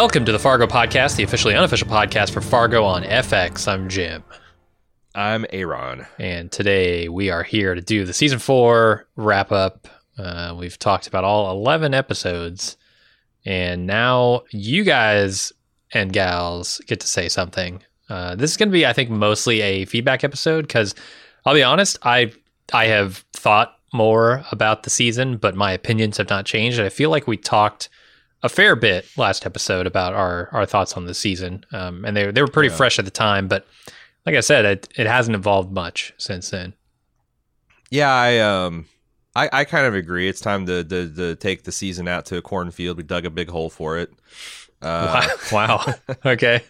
Welcome to the Fargo podcast, the officially unofficial podcast for Fargo on FX. I'm Jim. I'm Aaron. And today we are here to do the season four wrap up. Uh, we've talked about all 11 episodes. And now you guys and gals get to say something. Uh, this is going to be, I think, mostly a feedback episode because I'll be honest, I I have thought more about the season, but my opinions have not changed. I feel like we talked a fair bit last episode about our our thoughts on the season, um, and they they were pretty yeah. fresh at the time. But like I said, it it hasn't evolved much since then. Yeah, I um. I, I kind of agree. It's time to, to, to take the season out to a cornfield. We dug a big hole for it. Uh, wow. wow. okay.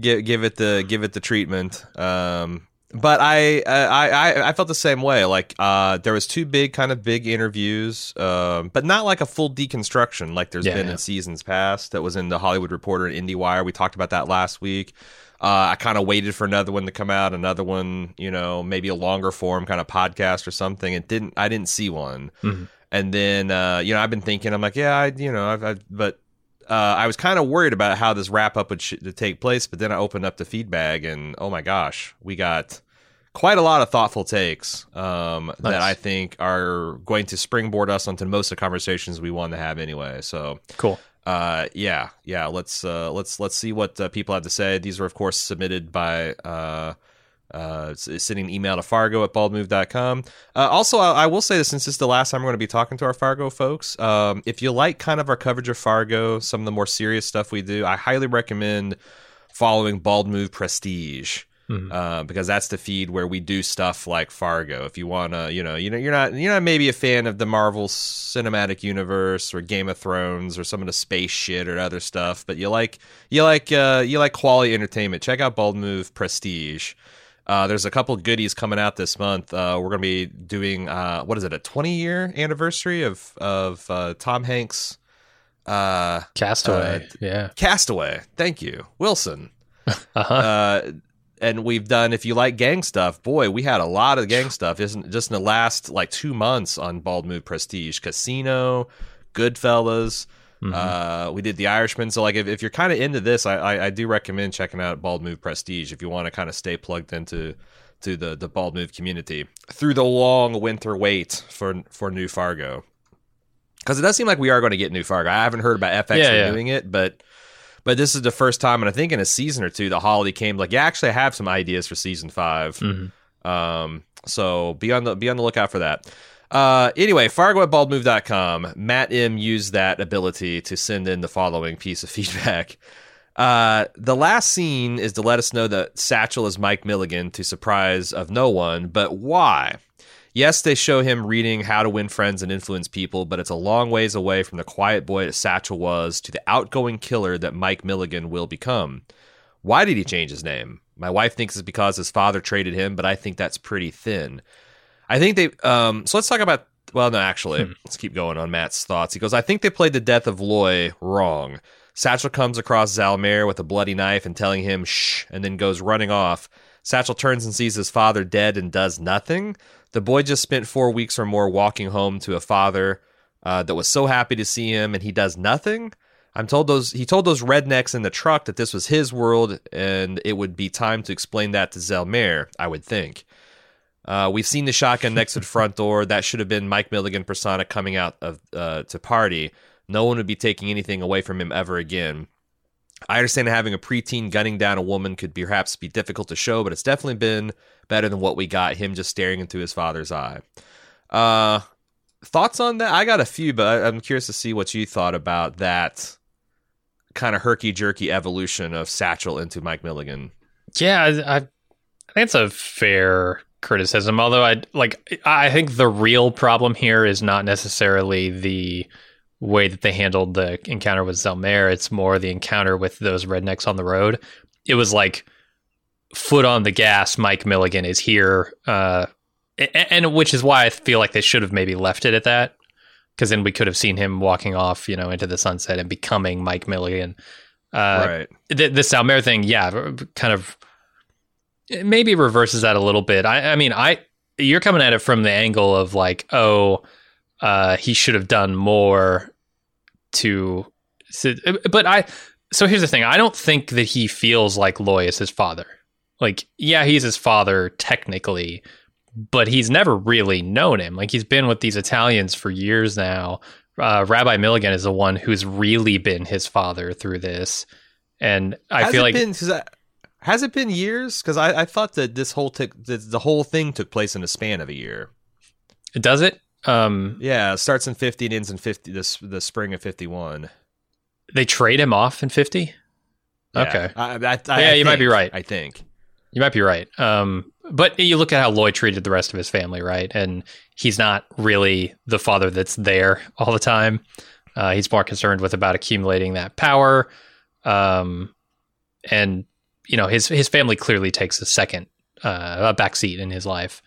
Give give it the give it the treatment. Um, but I, I I felt the same way. Like uh, there was two big kind of big interviews, um, but not like a full deconstruction like there's yeah, been yeah. in seasons past. That was in the Hollywood Reporter and IndieWire. We talked about that last week. Uh, I kind of waited for another one to come out, another one, you know, maybe a longer form kind of podcast or something. It didn't. I didn't see one. Mm-hmm. And then, uh, you know, I've been thinking, I'm like, yeah, I, you know, I've, I've but uh, I was kind of worried about how this wrap up would sh- take place, but then I opened up the feedback, and oh my gosh, we got quite a lot of thoughtful takes um, nice. that I think are going to springboard us onto most of the conversations we want to have anyway. So cool. Uh, yeah, yeah. Let's uh, let's let's see what uh, people have to say. These are of course submitted by uh, sending an email to fargo at baldmove.com. Uh, also, I, I, will say this since this is the last time we're going to be talking to our Fargo folks. Um, if you like kind of our coverage of Fargo, some of the more serious stuff we do, I highly recommend following Bald Move Prestige. Mm-hmm. Uh, because that's the feed where we do stuff like Fargo. If you want to, you know, you know, you're not, you're not maybe a fan of the Marvel Cinematic Universe or Game of Thrones or some of the space shit or other stuff, but you like, you like, uh, you like quality entertainment. Check out Bald Move Prestige. Uh, there's a couple goodies coming out this month. Uh, we're going to be doing uh, what is it, a 20 year anniversary of of uh, Tom Hanks. Uh, Castaway, uh, yeah. Castaway. Thank you, Wilson. uh-huh. and we've done. If you like gang stuff, boy, we had a lot of gang stuff. Isn't just in the last like two months on Bald Move Prestige, Casino, Goodfellas. Mm-hmm. Uh, we did The Irishman. So, like, if, if you're kind of into this, I, I, I, do recommend checking out Bald Move Prestige if you want to kind of stay plugged into to the the Bald Move community through the long winter wait for for new Fargo. Because it does seem like we are going to get new Fargo. I haven't heard about FX yeah, yeah. doing it, but but this is the first time, and I think in a season or two, the holiday came like, yeah, actually, I have some ideas for season 5 mm-hmm. Um, so be on the be on the lookout for that. Uh, anyway, Fargo at baldmove.com. Matt M used that ability to send in the following piece of feedback. Uh, the last scene is to let us know that Satchel is Mike Milligan to surprise of no one, but why? Yes, they show him reading How to Win Friends and Influence People, but it's a long ways away from the quiet boy that Satchel was to the outgoing killer that Mike Milligan will become. Why did he change his name? My wife thinks it's because his father traded him, but I think that's pretty thin. I think they. Um, so let's talk about. Well, no, actually, hmm. let's keep going on Matt's thoughts. He goes, I think they played the death of Loy wrong. Satchel comes across Zelmare with a bloody knife and telling him shh, and then goes running off. Satchel turns and sees his father dead and does nothing. The boy just spent four weeks or more walking home to a father uh, that was so happy to see him, and he does nothing. I'm told those he told those rednecks in the truck that this was his world, and it would be time to explain that to Zelmare. I would think. Uh, we've seen the shotgun next to the front door. That should have been Mike Milligan persona coming out of uh, to party. No one would be taking anything away from him ever again. I understand having a preteen gunning down a woman could perhaps be difficult to show, but it's definitely been better than what we got. Him just staring into his father's eye. Uh, thoughts on that? I got a few, but I'm curious to see what you thought about that kind of herky jerky evolution of Satchel into Mike Milligan. Yeah, I, I think it's a fair criticism. Although I like, I think the real problem here is not necessarily the way that they handled the encounter with Zelmare. It's more the encounter with those rednecks on the road. It was like foot on the gas. Mike Milligan is here, uh, and, and which is why I feel like they should have maybe left it at that, because then we could have seen him walking off, you know, into the sunset and becoming Mike Milligan. Uh, right. The, the Zelmare thing, yeah, kind of it maybe reverses that a little bit. I, I mean, I you're coming at it from the angle of like, oh, uh, he should have done more to So, but I. So here's the thing. I don't think that he feels like Loy is his father. Like, yeah, he's his father technically, but he's never really known him. Like, he's been with these Italians for years now. Uh, Rabbi Milligan is the one who's really been his father through this, and I Has feel like been, I- has it been years? Because I, I thought that this whole took the, the whole thing took place in a span of a year. does it. Um, Yeah, it starts in fifty and ends in fifty. This the spring of fifty one. they trade him off in fifty. Okay. I, I, I, Yeah, you might be right. I think. You might be right. Um, but you look at how Lloyd treated the rest of his family, right? And he's not really the father that's there all the time. Uh, he's more concerned with about accumulating that power. Um, and you know, his his family clearly takes a second uh, a backseat in his life.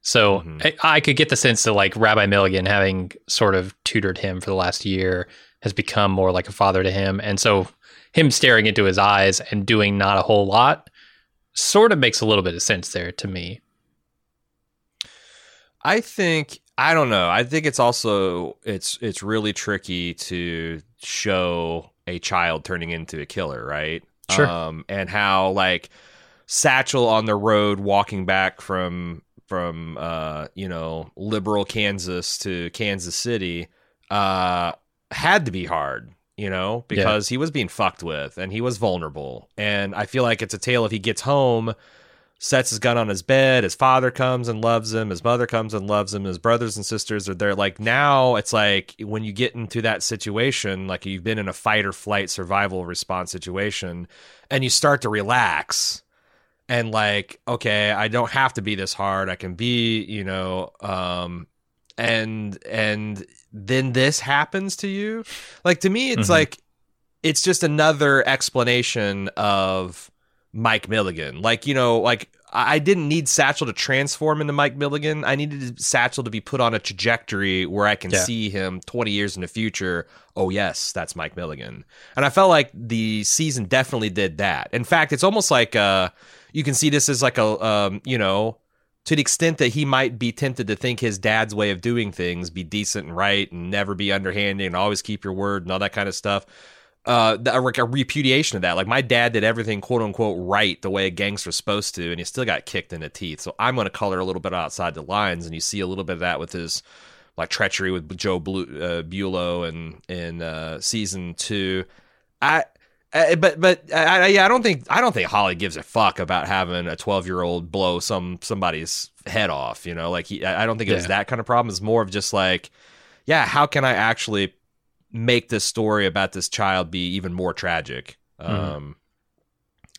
So Mhm. I, I could get the sense that like Rabbi Milligan, having sort of tutored him for the last year, has become more like a father to him, and so him staring into his eyes and doing not a whole lot sort of makes a little bit of sense there to me. I think I don't know. I think it's also it's it's really tricky to show a child turning into a killer, right? Sure. Um, and how like Satchel on the road walking back from from uh, you know liberal Kansas to Kansas City uh, had to be hard, you know, because he was being fucked with and he was vulnerable. And I feel like it's a tale if he gets home sets his gun on his bed. His father comes and loves him. His mother comes and loves him. His brothers and sisters are there. Like now, it's like when you get into that situation, like you've been in a fight or flight survival response situation, and you start to relax and like, okay, I don't have to be this hard. I can be, you know, um, and and then this happens to you. Like to me, it's Mhm. like it's just another explanation of Mike Milligan. Like, you know, like I didn't need Satchel to transform into Mike Milligan. I needed Satchel to be put on a trajectory where I can Yeah. see him 20 years in the future. Oh, yes, that's Mike Milligan. And I felt like the season definitely did that. In fact, it's almost like uh, you can see this as like a, um, you know, to the extent that he might be tempted to think his dad's way of doing things be decent and right and never be underhanded and always keep your word and all that kind of stuff uh, a, like a repudiation of that. Like my dad did everything quote unquote right the way a gangster's supposed to, and he still got kicked in the teeth. So I'm going to color a little bit outside the lines, and you see a little bit of that with his like treachery with Joe Blue, uh, Bulo and in uh, season two. I. Uh, but but I, I, yeah, I don't think I don't think Hawley gives a fuck about having a 12 year old blow some somebody's head off. You know, like he, I I don't think it was Yeah. that kind of problem. It's more of just like, yeah, how can I actually make this story about this child be even more tragic. Mhm. Um,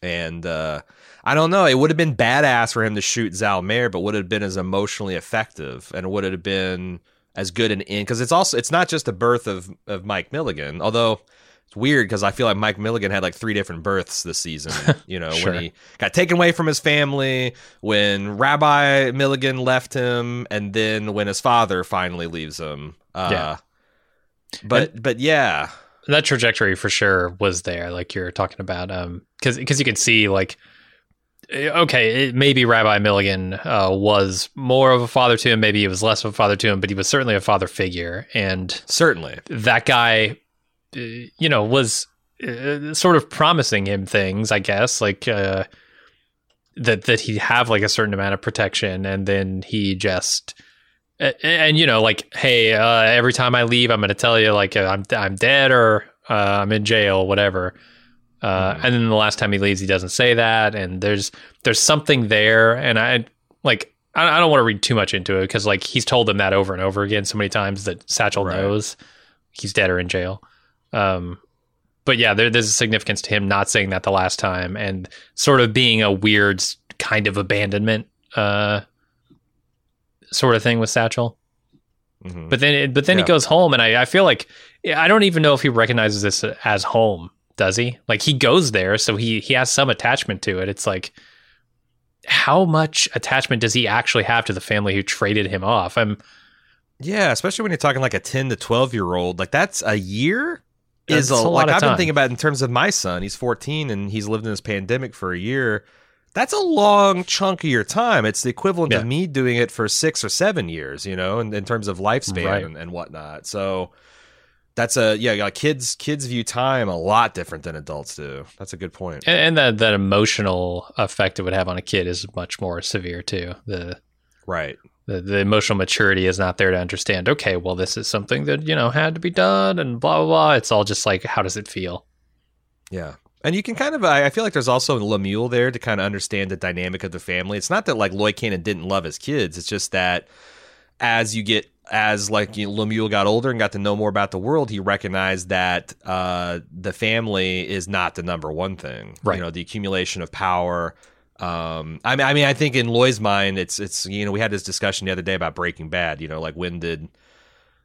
and uh, I don't know. It would have been badass for him to shoot Zelmare, but would it have been as emotionally effective, and would it have been as good an end? Because it's also it's not just the birth of of Mike Milligan, although. It's weird because I feel like Mike Milligan had like three different births this season. You know, Sure. when he got taken away from his family, when Rabbi Milligan left him, and then when his father finally leaves him. Uh, Yeah. But but yeah, that trajectory for sure was there like you're talking about um because because you could see like eh, okay it, maybe rabbi milligan uh, was more of a father to him maybe he was less of a father to him but he was certainly a father figure and certainly. that guy uh, you know was uh, sort of promising him things i guess like uh that that he'd have like a certain amount of protection and then he just and, and you know like hey uh every time i leave i'm going to tell you like uh, i'm i'm dead or uh, i'm in jail whatever uh Mhm. and then the last time he leaves he doesn't say that and there's there's something there and i like i, I don't want to read too much into it because like he's told them that over and over again so many times that satchel Right. knows he's dead or in jail um but yeah there, there's a significance to him not saying that the last time and sort of being a weird kind of abandonment uh sort of thing with satchel Mhm. but then, but then Yeah. he goes home, and I, I feel like I don't even know if he recognizes this as home. Does he? Like he goes there, so he he has some attachment to it. It's like, how much attachment does he actually have to the family who traded him off? I'm Yeah, especially when you're talking like a 10 to 12 year old. Like that's a year is a, a lot like I've been thinking about it in terms of my son. He's 14 and he's lived in this pandemic for a year. That's a long chunk of your time. It's the equivalent Yeah. of me doing it for six or seven years, you know, in, in terms of lifespan Right. and, and whatnot. So That's a yeah, yeah, kids kids view time a lot different than adults do. That's a good point. And, and that that emotional effect it would have on a kid is much more severe too. The right. The, the emotional maturity is not there to understand. Okay, well, this is something that you know had to be done, and blah blah blah. It's all just like, how does it feel? Yeah, and you can kind of, I feel like there's also Lemuel there to kind of understand the dynamic of the family. It's not that like Loy Cannon didn't love his kids. It's just that as you get as like you know, Lemuel got older and got to know more about the world, he recognized that uh, the family is not the number one thing. Right. You know, the accumulation of power. Um, I mean, I mean, I think in Loy's mind, it's it's you know, we had this discussion the other day about Breaking Bad. You know, like when did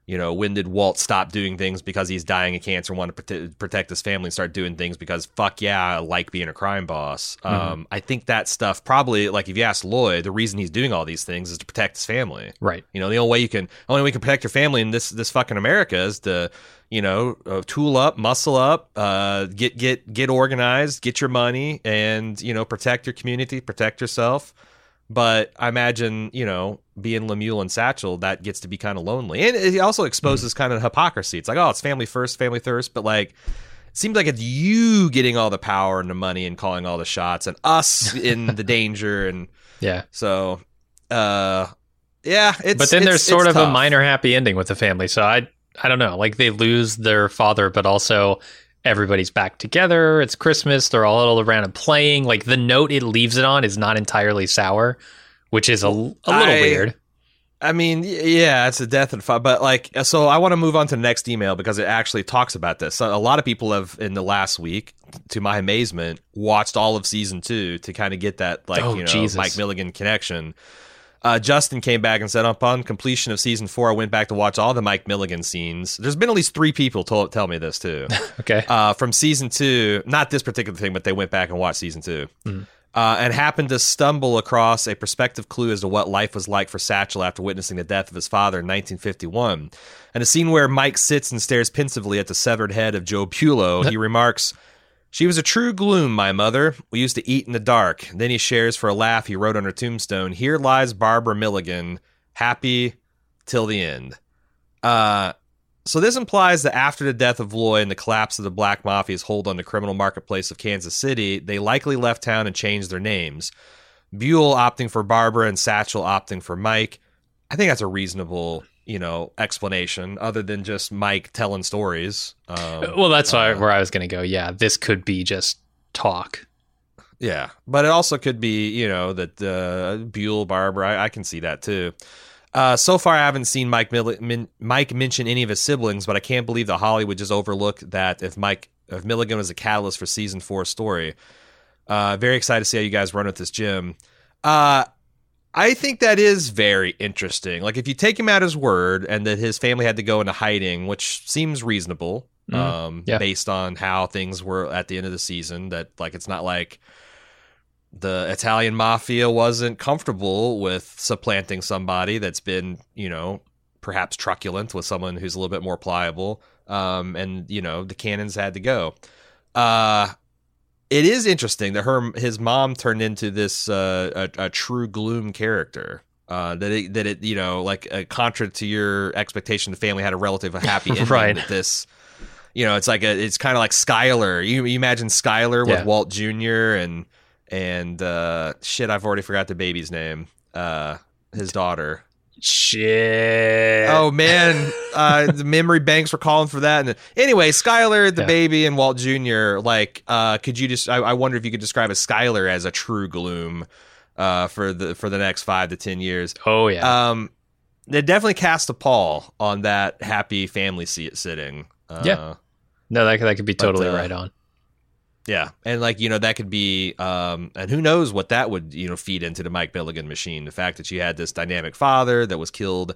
you know, when did Walt stop doing things because he's dying of cancer and want to prote- protect his family and start doing things because fuck yeah, I like being a crime boss. Mm-hmm. Um, I think that stuff probably like if you ask Lloyd, the reason he's doing all these things is to protect his family. Right. You know, the only way you can only way you can protect your family in this this fucking America is to you know uh, tool up, muscle up, uh, get get get organized, get your money, and you know protect your community, protect yourself. But I imagine, you know, being Lemuel and Satchel, that gets to be kind of lonely. And it also exposes mm-hmm. kind of hypocrisy. It's like, oh, it's family first, family thirst. But like, it seems like it's you getting all the power and the money and calling all the shots and us in the danger. And yeah. So, uh, yeah. It's But then there's sort of tough. a minor happy ending with the family. So I, I don't know. Like they lose their father, but also everybody's back together. It's Christmas. They're all around and playing. Like the note it leaves it on is not entirely sour, which is a, a little I, weird. I mean, yeah, it's a death and fun, but like, so I want to move on to the next email because it actually talks about this. So a lot of people have, in the last week, to my amazement, watched all of season two to kind of get that, like, oh, you know, Jesus. Mike Milligan connection. Uh, Justin came back and said, upon completion of season four, I went back to watch all the Mike Milligan scenes. There's been at least three people told, tell me this too. okay. Uh, from season two, not this particular thing, but they went back and watched season 2 mm. uh, and happened to stumble across a perspective clue as to what life was like for Satchel after witnessing the death of his father in 1951. And a scene where Mike sits and stares pensively at the severed head of Joe Bulo, he remarks, she was a true gloom, my mother. We used to eat in the dark. Then he shares for a laugh, he wrote on her tombstone, Here lies Barbara Milligan, happy till the end. Uh, so this implies that after the death of Loy and the collapse of the Black Mafia's hold on the criminal marketplace of Kansas City, they likely left town and changed their names. Buel opting for Barbara and Satchel opting for Mike. I think that's a reasonable you know explanation other than just Mike telling stories. Um, well, that's uh, where I was going to go. Yeah, this could be just talk. Yeah, but it also could be you know that uh, Buel, Barbara. I, I can see that too. Uh, so far, I haven't seen Mike Mil- Min- Mike mention any of his siblings, but I can't believe that Hollywood just overlooked that if Mike if Milligan was a catalyst for season four story. Uh, very excited to see how you guys run with this Jim. Uh, I think that is very interesting. Like if you take him at his word and that his family had to go into hiding, which seems reasonable, mm, um, yeah. based on how things were at the end of the season, that like it's not like the Italian mafia wasn't comfortable with supplanting somebody that's been, you know, perhaps truculent with someone who's a little bit more pliable. Um, and you know, the cannons had to go. Uh, it is interesting that her his mom turned into this uh, a, a, true gloom character. Uh, that it, that it you know like a contra to your expectation, the family had a relative a happy ending. right. That this, you know, it's like a it's kind of like Skyler. You, you imagine Skyler with yeah. Walt Jr. and and uh, shit. I've already forgot the baby's name. Uh, his daughter. Shit. Oh man, uh, the memory banks were calling for that. And anyway, Skyler, the yeah. baby, and Walt Jr. Like, uh, could you just? I, I, wonder if you could describe a Skyler as a true gloom uh, for the for the next five to ten years. Oh yeah. Um, they definitely cast a pall on that happy family seat sitting. Uh, yeah. No, that that could be totally but, uh, right on. Yeah, and like you know that could be, um, and who knows what that would you know feed into the Mike Milligan machine. The fact that you had this dynamic father that was killed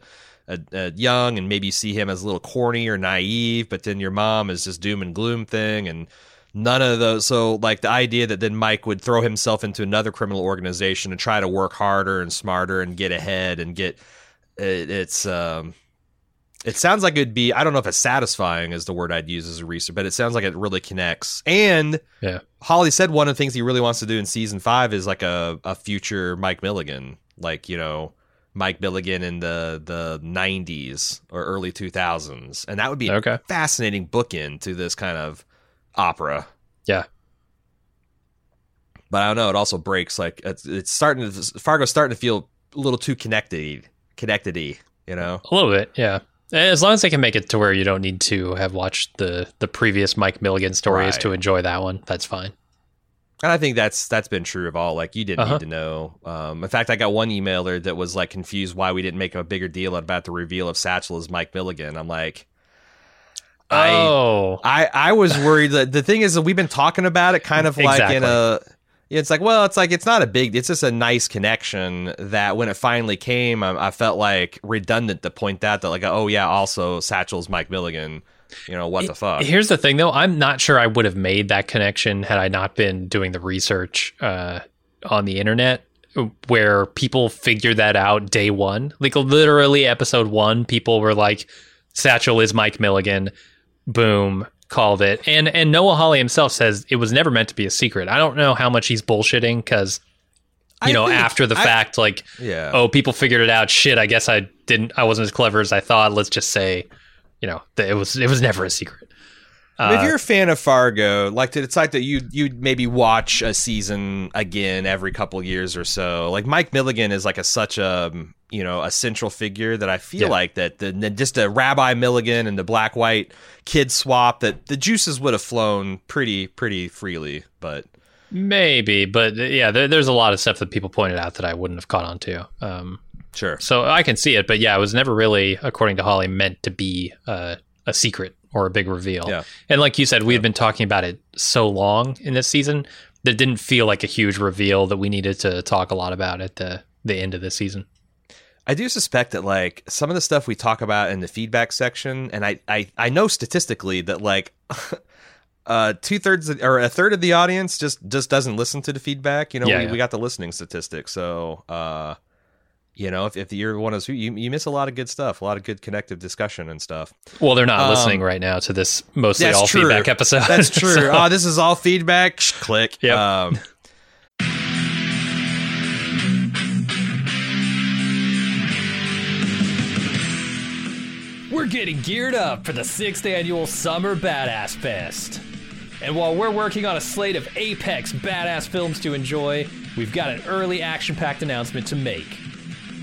at, at young, and maybe you see him as a little corny or naive, but then your mom is just doom and gloom thing, and none of those. So like the idea that then Mike would throw himself into another criminal organization and try to work harder and smarter and get ahead and get it, it's um it sounds like it'd be I don't know if it's satisfying is the word I'd use as a researcher, but it sounds like it really connects. And yeah, Hawley said one of the things he really wants to do in season five is like a, a future Mike Milligan, like you know, Mike Milligan in the the 90s or early 2000s, and that would be a Okay. fascinating bookend to this kind of opera. Yeah. But I don't know. It also breaks like it's, it's starting to Fargo's starting to feel a little too connected, connected-y, you know. A little bit, yeah. As long as they can make it to where you don't need to have watched the the previous Mike Milligan stories Right. to enjoy that one, that's fine. And I think that's that's been true of all. Like you didn't Uh-huh. need to know. Um, in fact, I got one emailer that was like confused why we didn't make a bigger deal about the reveal of Satchel as Mike Milligan. I'm like, I oh, I I was worried that the thing is that we've been talking about it kind of like in a. It's like well, it's like it's not a big. It's just a nice connection that when it finally came, I, I felt like redundant to point out that like oh yeah, also Satchel's Mike Milligan. You know what the fuck? Here's the thing, though. I'm not sure I would have made that connection had I not been doing the research uh, on the internet, where people figured that out day one. Like literally, episode one, people were like, "Satchel is Mike Milligan." Boom, called it. And and Noah Hawley himself says it was never meant to be a secret. I don't know how much he's bullshitting because you I know think- after the I- fact, like yeah. oh, people figured it out. Shit, I guess I didn't. I wasn't as clever as I thought. Let's just say, you know, that it was it was never a secret. But if Uh, you're a fan of Fargo, like to decide that you you maybe watch a season again every couple years or so. Like Mike Milligan is like a such a you know a central figure that I feel Yeah. like that the, the just a Rabbi Milligan and the black white kid swap that the juices would have flown pretty pretty freely. But Maybe, but uh, yeah, there, there's a lot of stuff that people pointed out that I wouldn't have caught on to. Um, sure, so I can see it, but yeah, it was never really, according to Hawley, meant to be uh, a secret or a big reveal. Yeah. And like you said, we had been talking about it so long in this season that it didn't feel like a huge reveal that we needed to talk a lot about at the the end of the season. I do suspect that like some of the stuff we talk about in the feedback section, and I I, I know statistically that like uh two thirds or a third of the audience just just doesn't listen to the feedback. You know, Yeah, we, yeah. we got the listening statistics, so uh you know if, if you're one of those who you, you miss a lot of good stuff, a lot of good connective discussion and stuff. Well, they're not Um, listening right now to this mostly all true. feedback episode. That's true. So- oh, this is all feedback. Shh, Click. Yep. Um, We're getting geared up for the sixth annual Summer Badass Fest. And while we're working on a slate of apex badass films to enjoy, we've got an early action packed announcement to make.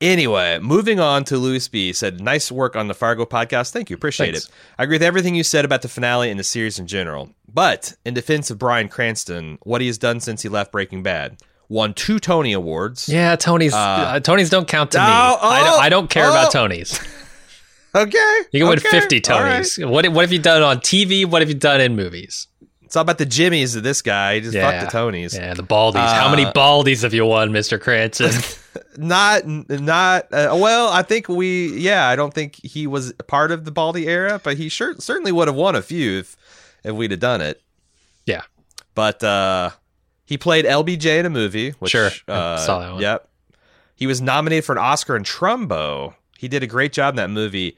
Anyway, moving on to Louis B. said, "Nice work on the Fargo podcast. Thank you, appreciate Thanks. it. I agree with everything you said about the finale and the series in general. But in defense of Bryan Cranston, what he has done since he left Breaking Bad, won two Tony Awards. Yeah, Tony's uh, Tony's don't count to me. oh, I, don't, oh, I don't care oh. about Tonys. Okay, You can win fifty all right. Tonys. What what have you done on TV? What have you done in movies? It's all about the Jimmies of this guy. He just Yeah. fuck the Tonys. Yeah, the Baldies. How many Uh, Baldies have you won, Mister Cranston? not not uh, well i think we yeah i don't think he was part of the baldy era but he sure certainly would have won a few if if we'd have done it Yeah. but uh he played lbj in a movie which Sure. Uh, saw that one. yep he was nominated for an oscar in trumbo he did a great job in that movie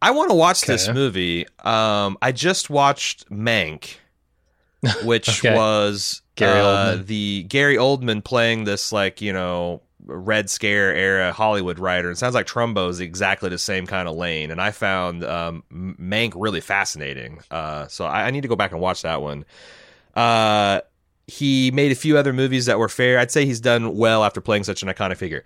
i want to watch this movie um i just watched mank which Okay. was Gary uh, the Gary Oldman playing this like you know Red Scare era Hollywood writer. It sounds like Trumbo is exactly the same kind of lane, and I found um, Mank really fascinating. Uh, so I, I need to go back and watch that one. Uh, he made a few other movies that were fair. I'd say he's done well after playing such an iconic figure.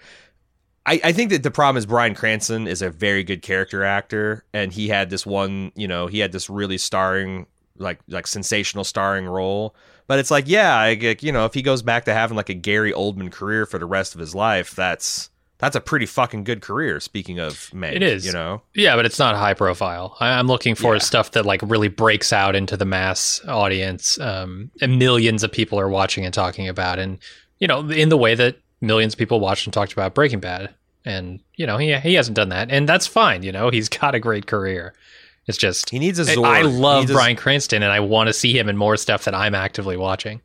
I, I think that the problem is Bryan Cranston is a very good character actor, and he had this one, you know, he had this really starring, like like sensational starring role. But it's like, yeah, I, you know, if he goes back to having like a Gary Oldman career for the rest of his life, that's that's a pretty fucking good career. Speaking of Mank, It is. you know, Yeah, but it's not high profile. I, I'm looking for Yeah. stuff that like really breaks out into the mass audience, um, and millions of people are watching and talking about, and you know, in the way that millions of people watched and talked about Breaking Bad. And you know, he he hasn't done that, and that's fine. You know, he's got a great career. It's just he needs a I- Zorg. I love needs a- Bryan Cranston, and I want to see him in more stuff that I'm actively watching.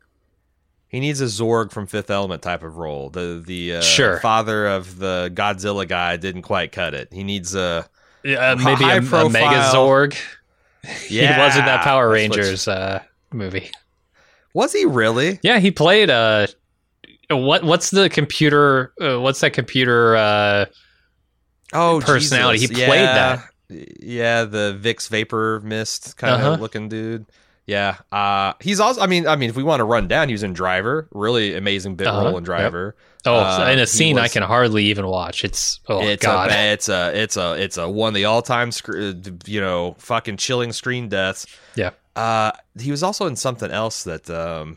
He needs a Zorg from Fifth Element type of role. The the uh, Sure. father of the Godzilla guy didn't quite cut it. He needs a Uh, maybe a, a profile. Megazord. yeah. he was in that Power Rangers uh, movie. Was he really? Yeah, he played uh what what's the computer uh, what's that computer uh Oh, Personality. Jesus. He played Yeah. Yeah, the Vicks Vapor Mist kind Uh-huh. of looking dude. Yeah. Uh he's also I mean I mean if we want to run down, he was in Driver. Really amazing bit Uh-huh. role in Driver. oh Uh, in a scene I can hardly even watch. It's oh it's god. a it's a it's a it's a one of the all-time sc- uh, you know fucking chilling screen deaths. Yeah. Uh he was also in something else that um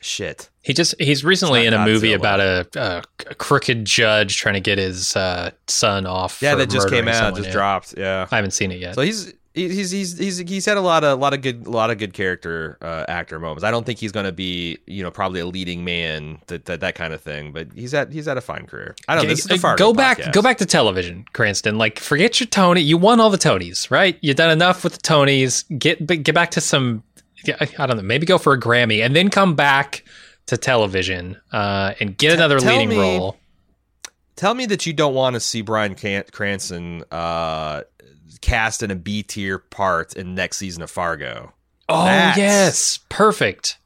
shit. He just he's recently in a movie about a, a crooked judge trying to get his uh, son off. Yeah, that just came out, just dropped. Yeah. I haven't seen it yet. So he's he's he's he's he's had a lot of a lot of good a lot of good character uh, actor moments. I don't think he's going to be you know probably a leading man that, that that kind of thing, but he's had he's had a fine career. I don't know. This is the go back podcast. go back to television cranston like forget your tony you won all the tonys right you done enough with the tonys get get back to some i don't know. Maybe go for a grammy and then come back to television uh, and get another tell leading me- role. Tell me that you don't want to see Bryan Can- Cranston uh, cast in a B tier part in next season of Fargo, oh That's- yes. Perfect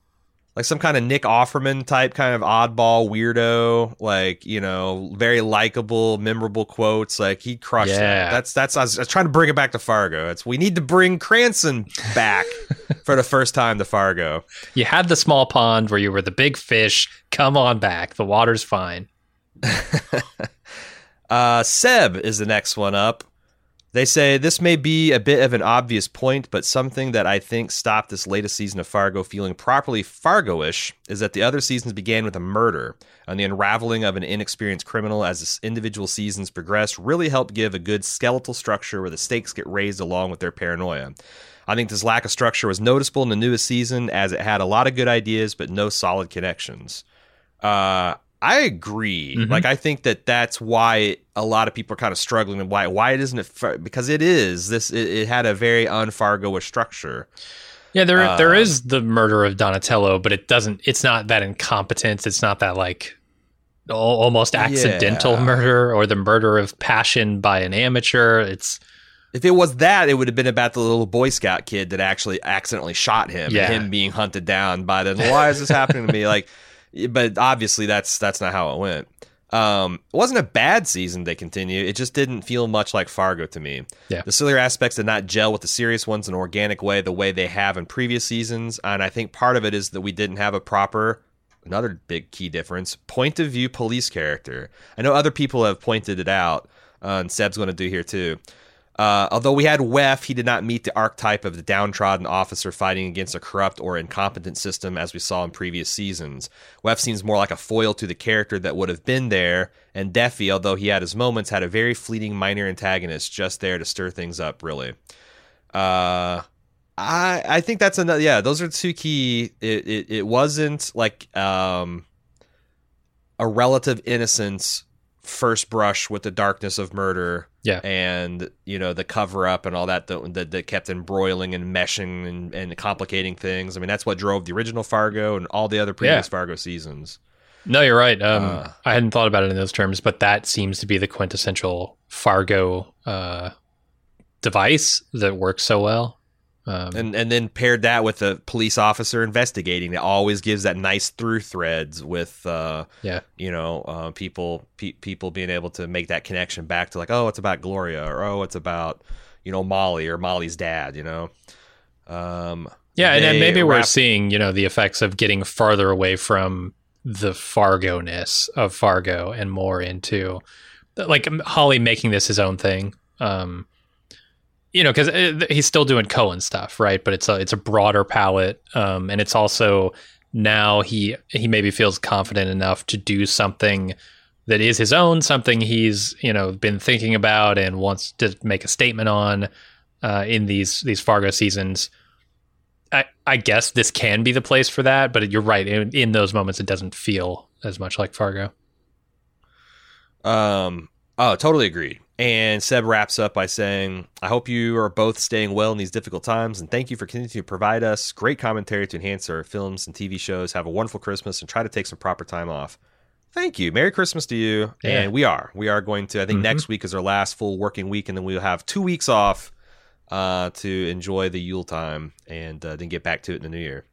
like some kind of Nick Offerman type kind of oddball weirdo, like you know, very likable, memorable quotes. Like he crushed Yeah. that. That's that's. I was, I was trying to bring it back to Fargo. It's we need to bring Cranston back for the first time to Fargo. you had the small pond where you were the big fish come on back the water's fine Uh, Seb is the next one up. They say this may be a bit of an obvious point, but something that I think stopped this latest season of Fargo feeling properly Fargo-ish is that the other seasons began with a murder, and the unraveling of an inexperienced criminal as the individual seasons progressed really helped give a good skeletal structure where the stakes get raised along with their paranoia. I think this lack of structure was noticeable in the newest season as it had a lot of good ideas but no solid connections. Uh, I agree. Mhm. Like I think that that's why a lot of people are kind of struggling and why why it isn't it far- because it is this it, it had a very unfargo-ish structure. Yeah, there Uh, there is the murder of Donatello, but it doesn't. It's not that incompetence. It's not that like almost accidental Yeah. murder or the murder of passion by an amateur. It's If it was that, it would have been about the little Boy Scout kid that actually accidentally shot him Yeah. and him being hunted down by the. Why is this happening to me? Like, but obviously that's that's not how it went. Um, it wasn't a bad season. They continue. It just didn't feel much like Fargo to me. Yeah. The sillier aspects did not gel with the serious ones in an organic way, the way they have in previous seasons. And I think part of it is that we didn't have a proper. Another big key difference: point of view police character. I know other people have pointed it out, uh, and Seb's going to do here too. Uh, although we had Weff, he did not meet the archetype of the downtrodden officer fighting against a corrupt or incompetent system as we saw in previous seasons. Weff seems more like a foil to the character that would have been there, and Deafy, although he had his moments, had a very fleeting minor antagonist just there to stir things up, really. Uh, I I think that's another. Yeah, those are two key. It it, it wasn't like um a relative innocence first brush with the darkness of murder Yeah. and you know the cover up and all that that, that, kept embroiling and meshing and, and complicating things i mean that's what drove the original fargo and all the other previous Yeah. fargo seasons No, you're right. Um, Uh. I hadn't thought about it in those terms, but that seems to be the quintessential Fargo uh, device that works so well. Um, and and then paired that with the police officer investigating it always gives that nice through threads with uh Yeah. you know uh, people pe- people being able to make that connection back to like oh it's about gloria or oh it's about you know molly or molly's dad you know um yeah, and then maybe we're wrap- seeing you know the effects of getting farther away from the Fargo ness of Fargo and more into like Hawley making this his own thing. Um, you know, because he's still doing Coen stuff, right? But it's a it's a broader palette, um, and it's also now he he maybe feels confident enough to do something that is his own, something he's you know been thinking about and wants to make a statement on uh, in these these Fargo seasons. I, I guess this can be the place for that, but you're right. In, in those moments, it doesn't feel as much like Fargo. Um. Oh, totally agreed. And Seb wraps up by saying, "I hope you are both staying well in these difficult times, and thank you for continuing to provide us great commentary to enhance our films and TV shows. Have a wonderful Christmas and try to take some proper time off." Thank you. Merry Christmas to you. Yeah. And we are. We are going to. I think Mhm. next week is our last full working week, and then we'll have two weeks off uh, to enjoy the Yule time, and uh, then get back to it in the new year.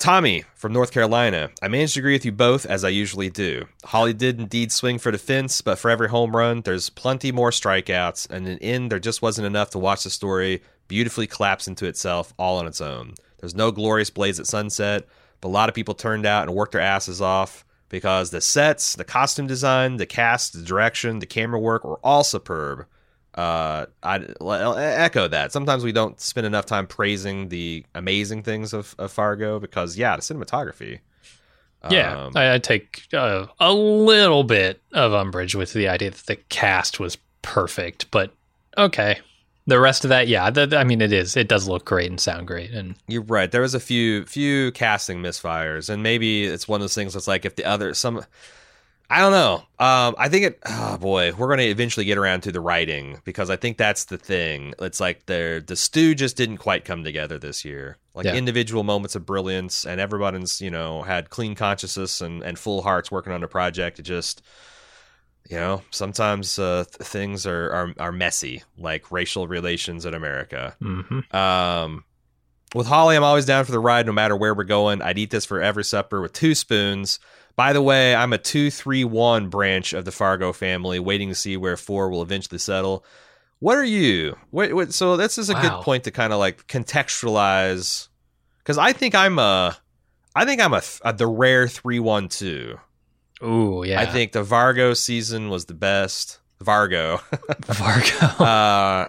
Tommy from North Carolina. I managed to agree with you both as I usually do. Hawley did indeed swing for the fence, but for every home run, there's plenty more strikeouts, and in the end, there just wasn't enough to watch the story beautifully collapse into itself all on its own. There's no glorious blaze at sunset, but a lot of people turned out and worked their asses off because the sets, the costume design, the cast, the direction, the camera work were all superb. Uh, I I'll echo that. Sometimes we don't spend enough time praising the amazing things of, of Fargo because, yeah, the cinematography. Yeah, Um, I, I take uh, a little bit of umbrage with the idea that the cast was perfect, but okay. The rest of that, yeah, th- I mean, it is. It does look great and sound great, and You're right. There was a few few casting misfires, and maybe it's one of those things that's like if the other some, I don't know. Um, I think it. Oh boy, we're going to eventually get around to the writing because I think that's the thing. It's like the the stew just didn't quite come together this year. Like Yeah. individual moments of brilliance, and everybody's you know had clean consciousness and and full hearts working on a project. It just. You know, sometimes uh, th- things are, are are messy, like racial relations in America. mhm. Um, with Hawley, I'm always down for the ride no matter where we're going. I'd eat this for every supper with two spoons. By the way, I'm a 231 branch of the Fargo family, waiting to see where four will eventually settle. What are you? What, what, so this is a Wow. good point to kind of like contextualize, because I think I'm a, I think I'm a, a the rare 312. ooh, yeah, I think the Vargo season was the best. Vargo. Vargo. uh,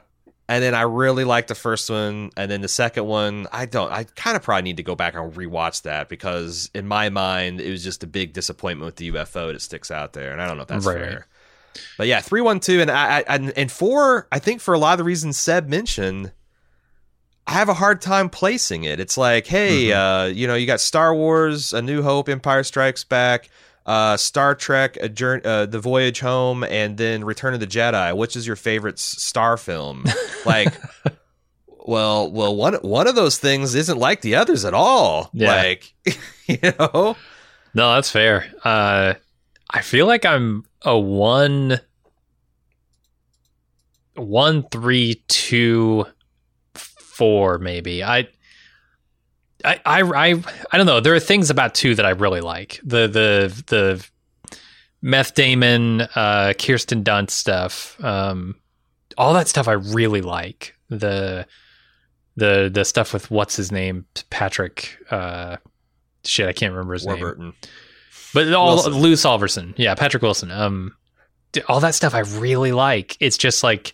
and then I really liked the first one, and then the second one, I don't. I kind of probably need to go back and rewatch that because in my mind, it was just a big disappointment with the UFO that sticks out there, and I don't know if that's Right. fair. But yeah, three one two, and I, I and, and four. I think for a lot of the reasons Seb mentioned, I have a hard time placing it. It's like, hey, uh, you know, you got Star Wars, A New Hope, Empire Strikes Back, uh, Star Trek, a journey, uh, The Voyage Home, and then Return of the Jedi. Which is your favorite Star film? Like, well, well, one one of those things isn't like the others at all. Yeah. Like, you know, no, that's fair. Uh, I feel like I'm a one, one, three, two, four, maybe. I. I, I I I don't know. There are things about two that I really like. The the the Meth Damon, uh, Kirsten Dunst stuff, um, all that stuff I really like. The the the stuff with what's his name, Patrick. Uh, shit, I can't remember his name. But all Wilson. Lou Solverson, yeah, Patrick Wilson. Um, all that stuff I really like. It's just like,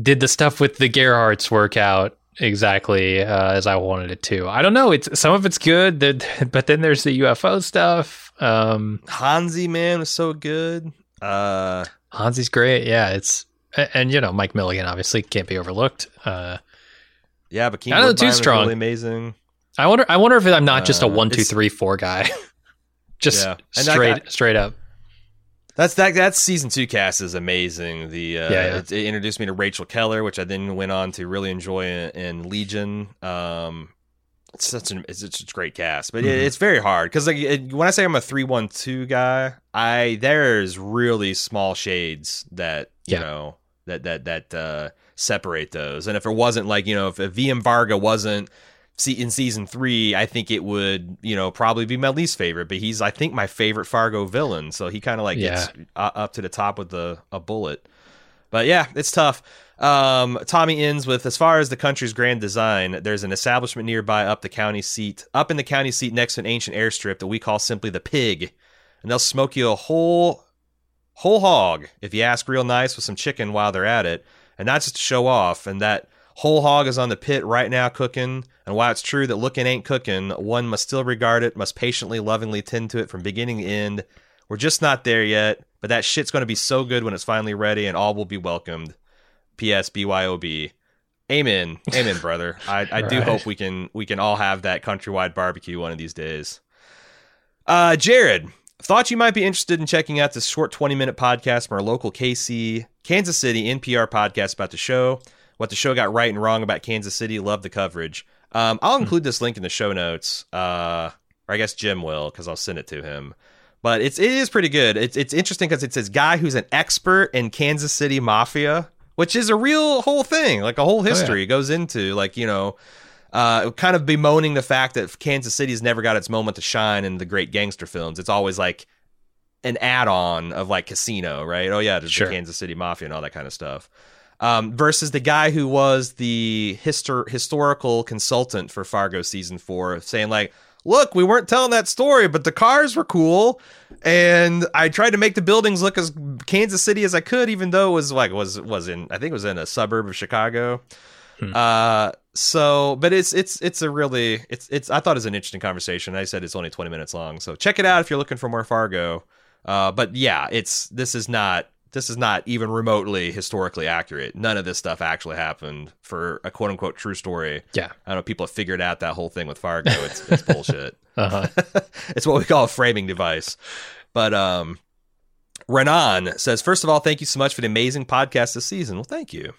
did the stuff with the Gerhardts work out exactly uh, as I wanted it to? I don't know. It's some of it's good, but then there's the UFO stuff. Um, Hanzee man was so good. Uh, Hanzee's great. Yeah, it's a- and you know Mike Milligan obviously can't be overlooked. Uh, yeah, but King I don't know, too strong. really amazing. I wonder. I wonder if I'm not just a Uh, one, two, three, four guy. Just Yeah. Straight I- straight up. That's that. That season two cast is amazing. The uh, Yeah, yeah. It, it introduced me to Rachel Keller, which I then went on to really enjoy in, in Legion. Um, it's such an it's such a great cast, but it, Mhm. it's very hard because like it, when I say I'm a three one two guy, I there's really small shades that you Yeah. know that that that uh, separate those. And if it wasn't like you know if, if VM Varga wasn't see in season three, I think it would, you know, probably be my least favorite. But he's, I think, my favorite Fargo villain. So he kind of like gets uh, up to the top with the a bullet. But yeah, it's tough. Um, Tommy ends with as far as the country's grand design, there's an establishment nearby up the county seat, up in the county seat next to an ancient airstrip that we call simply the pig, and they'll smoke you a whole whole hog if you ask real nice with some chicken while they're at it, and not just to show off. And that whole hog is on the pit right now cooking. And while it's true that looking ain't cooking, one must still regard it, must patiently, lovingly tend to it from beginning to end. We're just not there yet, but that shit's going to be so good when it's finally ready, and all will be welcomed. P.S. BYOB. Amen, amen, brother. I, I do Right. hope we can we can all have that countrywide barbecue one of these days. Uh, Jared, thought you might be interested in checking out this short 20 minute podcast from our local KC, Kansas City NPR podcast about the show, what the show got right and wrong about Kansas City. Love the coverage. Um, I'll include this link in the show notes, uh, or I guess Jim will because I'll send it to him. But it's it is pretty good. It's it's interesting because it's this guy who's an expert in Kansas City mafia, which is a real whole thing, like a whole history. It goes into like you know uh, kind of bemoaning the fact that Kansas City's never got its moment to shine in the great gangster films. It's always like an add-on of like Casino, right? Oh yeah, there's Sure. the Kansas City Mafia and all that kind of stuff. Um, versus the guy who was the histor- historical consultant for Fargo season four, saying like, "Look, we weren't telling that story, but the cars were cool, and I tried to make the buildings look as Kansas City as I could, even though it was like was was in I think it was in a suburb of Chicago." Uh, so, but it's it's it's a really it's it's I thought it was an interesting conversation. I said it's only twenty minutes long, so check it out if you're looking for more Fargo. Uh, but yeah, it's this is not this is not even remotely historically accurate. None of this stuff actually happened for a quote unquote true story. Yeah. I don't know. People have figured out that whole thing with Fargo. It's it's bullshit. Uh-huh. it's what we call a framing device. But um, Renan says, first of all, thank you so much for the amazing podcast this season. Well, thank you.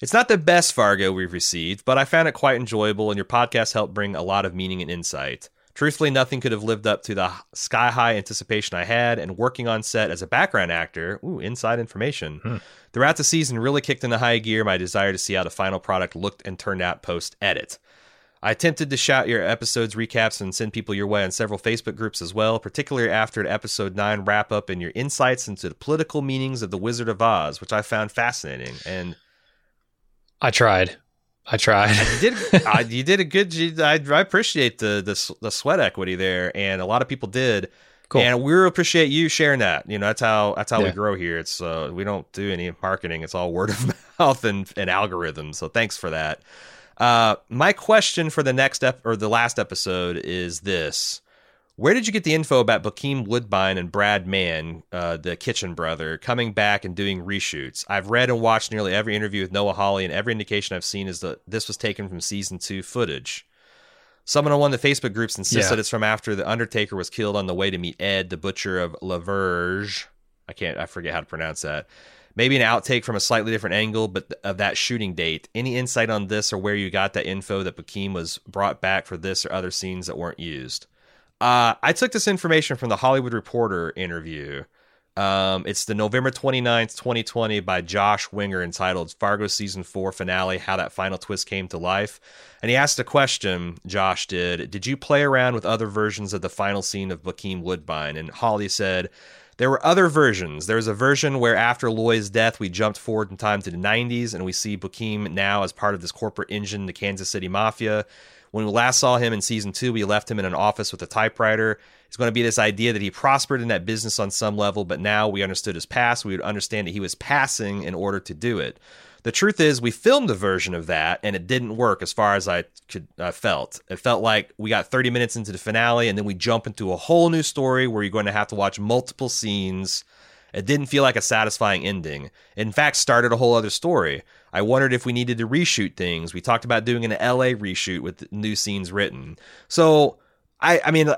It's not the best Fargo we've received, but I found it quite enjoyable, and your podcast helped bring a lot of meaning and insight. Truthfully, nothing could have lived up to the sky high anticipation I had, and working on set as a background actor, ooh, inside information, hmm. throughout the season really kicked into high gear my desire to see how the final product looked and turned out post edit. I attempted to shout your episodes recaps and send people your way on several Facebook groups as well, particularly after the episode 9 wrap up and your insights into the political meanings of the Wizard of Oz, which I found fascinating. And I tried. I tried. you did uh, you did a good I, I appreciate the, the the sweat equity there and a lot of people did. Cool. And we appreciate you sharing that. You know, that's how that's how we grow here. It's uh, we don't do any marketing. It's all word of mouth and, and algorithms. So thanks for that. Uh, my question for the next ep- or the last episode is this: Where did you get the info about Bokeem Woodbine and Brad Mann, uh, the Kitchen brother, coming back and doing reshoots? I've read and watched nearly every interview with Noah Hawley, and every indication I've seen is that this was taken from season two footage. Someone on one of the Facebook groups insists Yeah. that it's from after the Undertaker was killed on the way to meet Ed, the butcher of La Verge. I can't, I forget how to pronounce that. Maybe an outtake from a slightly different angle, but of that shooting date. Any insight on this or where you got that info that Bokeem was brought back for this or other scenes that weren't used? Uh, I took this information from the Hollywood Reporter interview. Um, it's the November 29th, 2020 by Josh Wigler entitled Fargo Season 4 Finale How That Final Twist Came to Life. And he asked a question, Josh did Did you play around with other versions of the final scene of Bokeem Woodbine? And Hawley said, there were other versions. There was a version where after Loy's death, we jumped forward in time to the 90s and we see Bokeem now as part of this corporate engine, the Kansas City Mafia. When we last saw him in season two, we left him in an office with a typewriter. It's going to be this idea that he prospered in that business on some level, but now we understood his past. We would understand that he was passing in order to do it. The truth is, we filmed a version of that, and it didn't work as far as I could uh, felt. It felt like we got 30 minutes into the finale, and then we jump into a whole new story where you're going to have to watch multiple scenes. It didn't feel like a satisfying ending. It, in fact, started a whole other story. I wondered if we needed to reshoot things. We talked about doing an LA reshoot with new scenes written. So, I, I mean,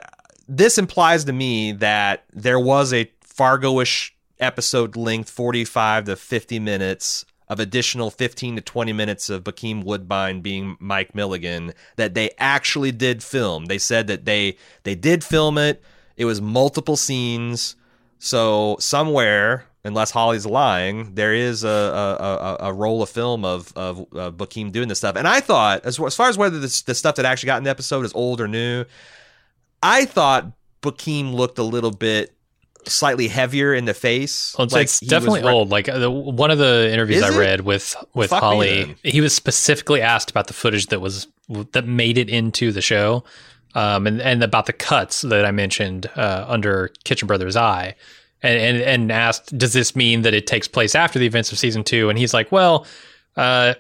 this implies to me that there was a Fargo-ish episode length, 45 to 50 minutes of additional 15 to 20 minutes of Bokeem Woodbine being Mike Milligan that they actually did film. They said that they they did film it. It was multiple scenes. So somewhere, unless Hawley's lying, there is a a, a, a roll of film of of uh, Bokeem doing this stuff. And I thought, as, as far as whether this, the stuff that actually got in the episode is old or new, I thought Bokeem looked a little bit slightly heavier in the face. Well, it's, like it's definitely re- old. Like uh, the, one of the interviews I read with with Fuck Hawley, he was specifically asked about the footage that was that made it into the show, um, and and about the cuts that I mentioned uh, under Kitchen Brother's eye, and, and and asked, does this mean that it takes place after the events of season two? And he's like, well. Uh,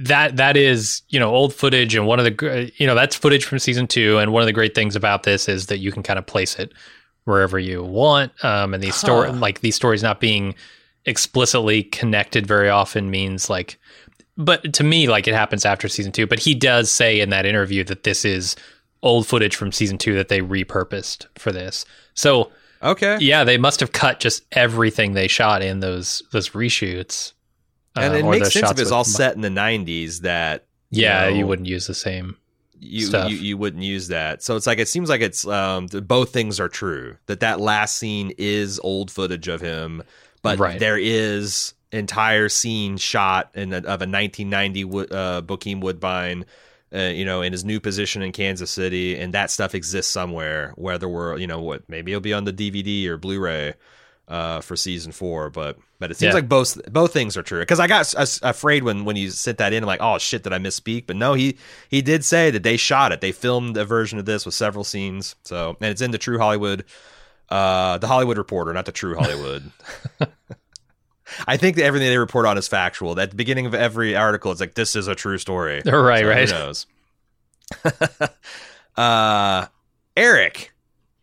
that that is you know old footage and one of the you know that's footage from season two and one of the great things about this is that you can kind of place it wherever you want. Um, and these huh. story like these stories not being explicitly connected very often means like but to me like it happens after season 2 but he does say in that interview that this is old footage from season 2 that they repurposed for this so okay yeah they must have cut just everything they shot in those those reshoots and uh, it makes sense if it's all set in the 90s that yeah you, know, you wouldn't use the same you, you, you wouldn't use that. So it's like it seems like it's um both things are true. That that last scene is old footage of him, but right. there is entire scene shot in a, of a 1990 uh, Bokeem Woodbine. Uh, you know, in his new position in Kansas City, and that stuff exists somewhere. Whether we're, you know, what maybe it'll be on the DVD or Blu-ray uh, for season four, but but it seems yeah. like both both things are true. Because I got afraid when when you sent that in, I'm like, oh shit, did I misspeak? But no, he he did say that they shot it. They filmed a version of this with several scenes. So and it's in the True Hollywood, uh, the Hollywood Reporter, not the True Hollywood. I think that everything they report on is factual. At the beginning of every article, it's like this is a true story. Right, so right. Who knows? uh, Eric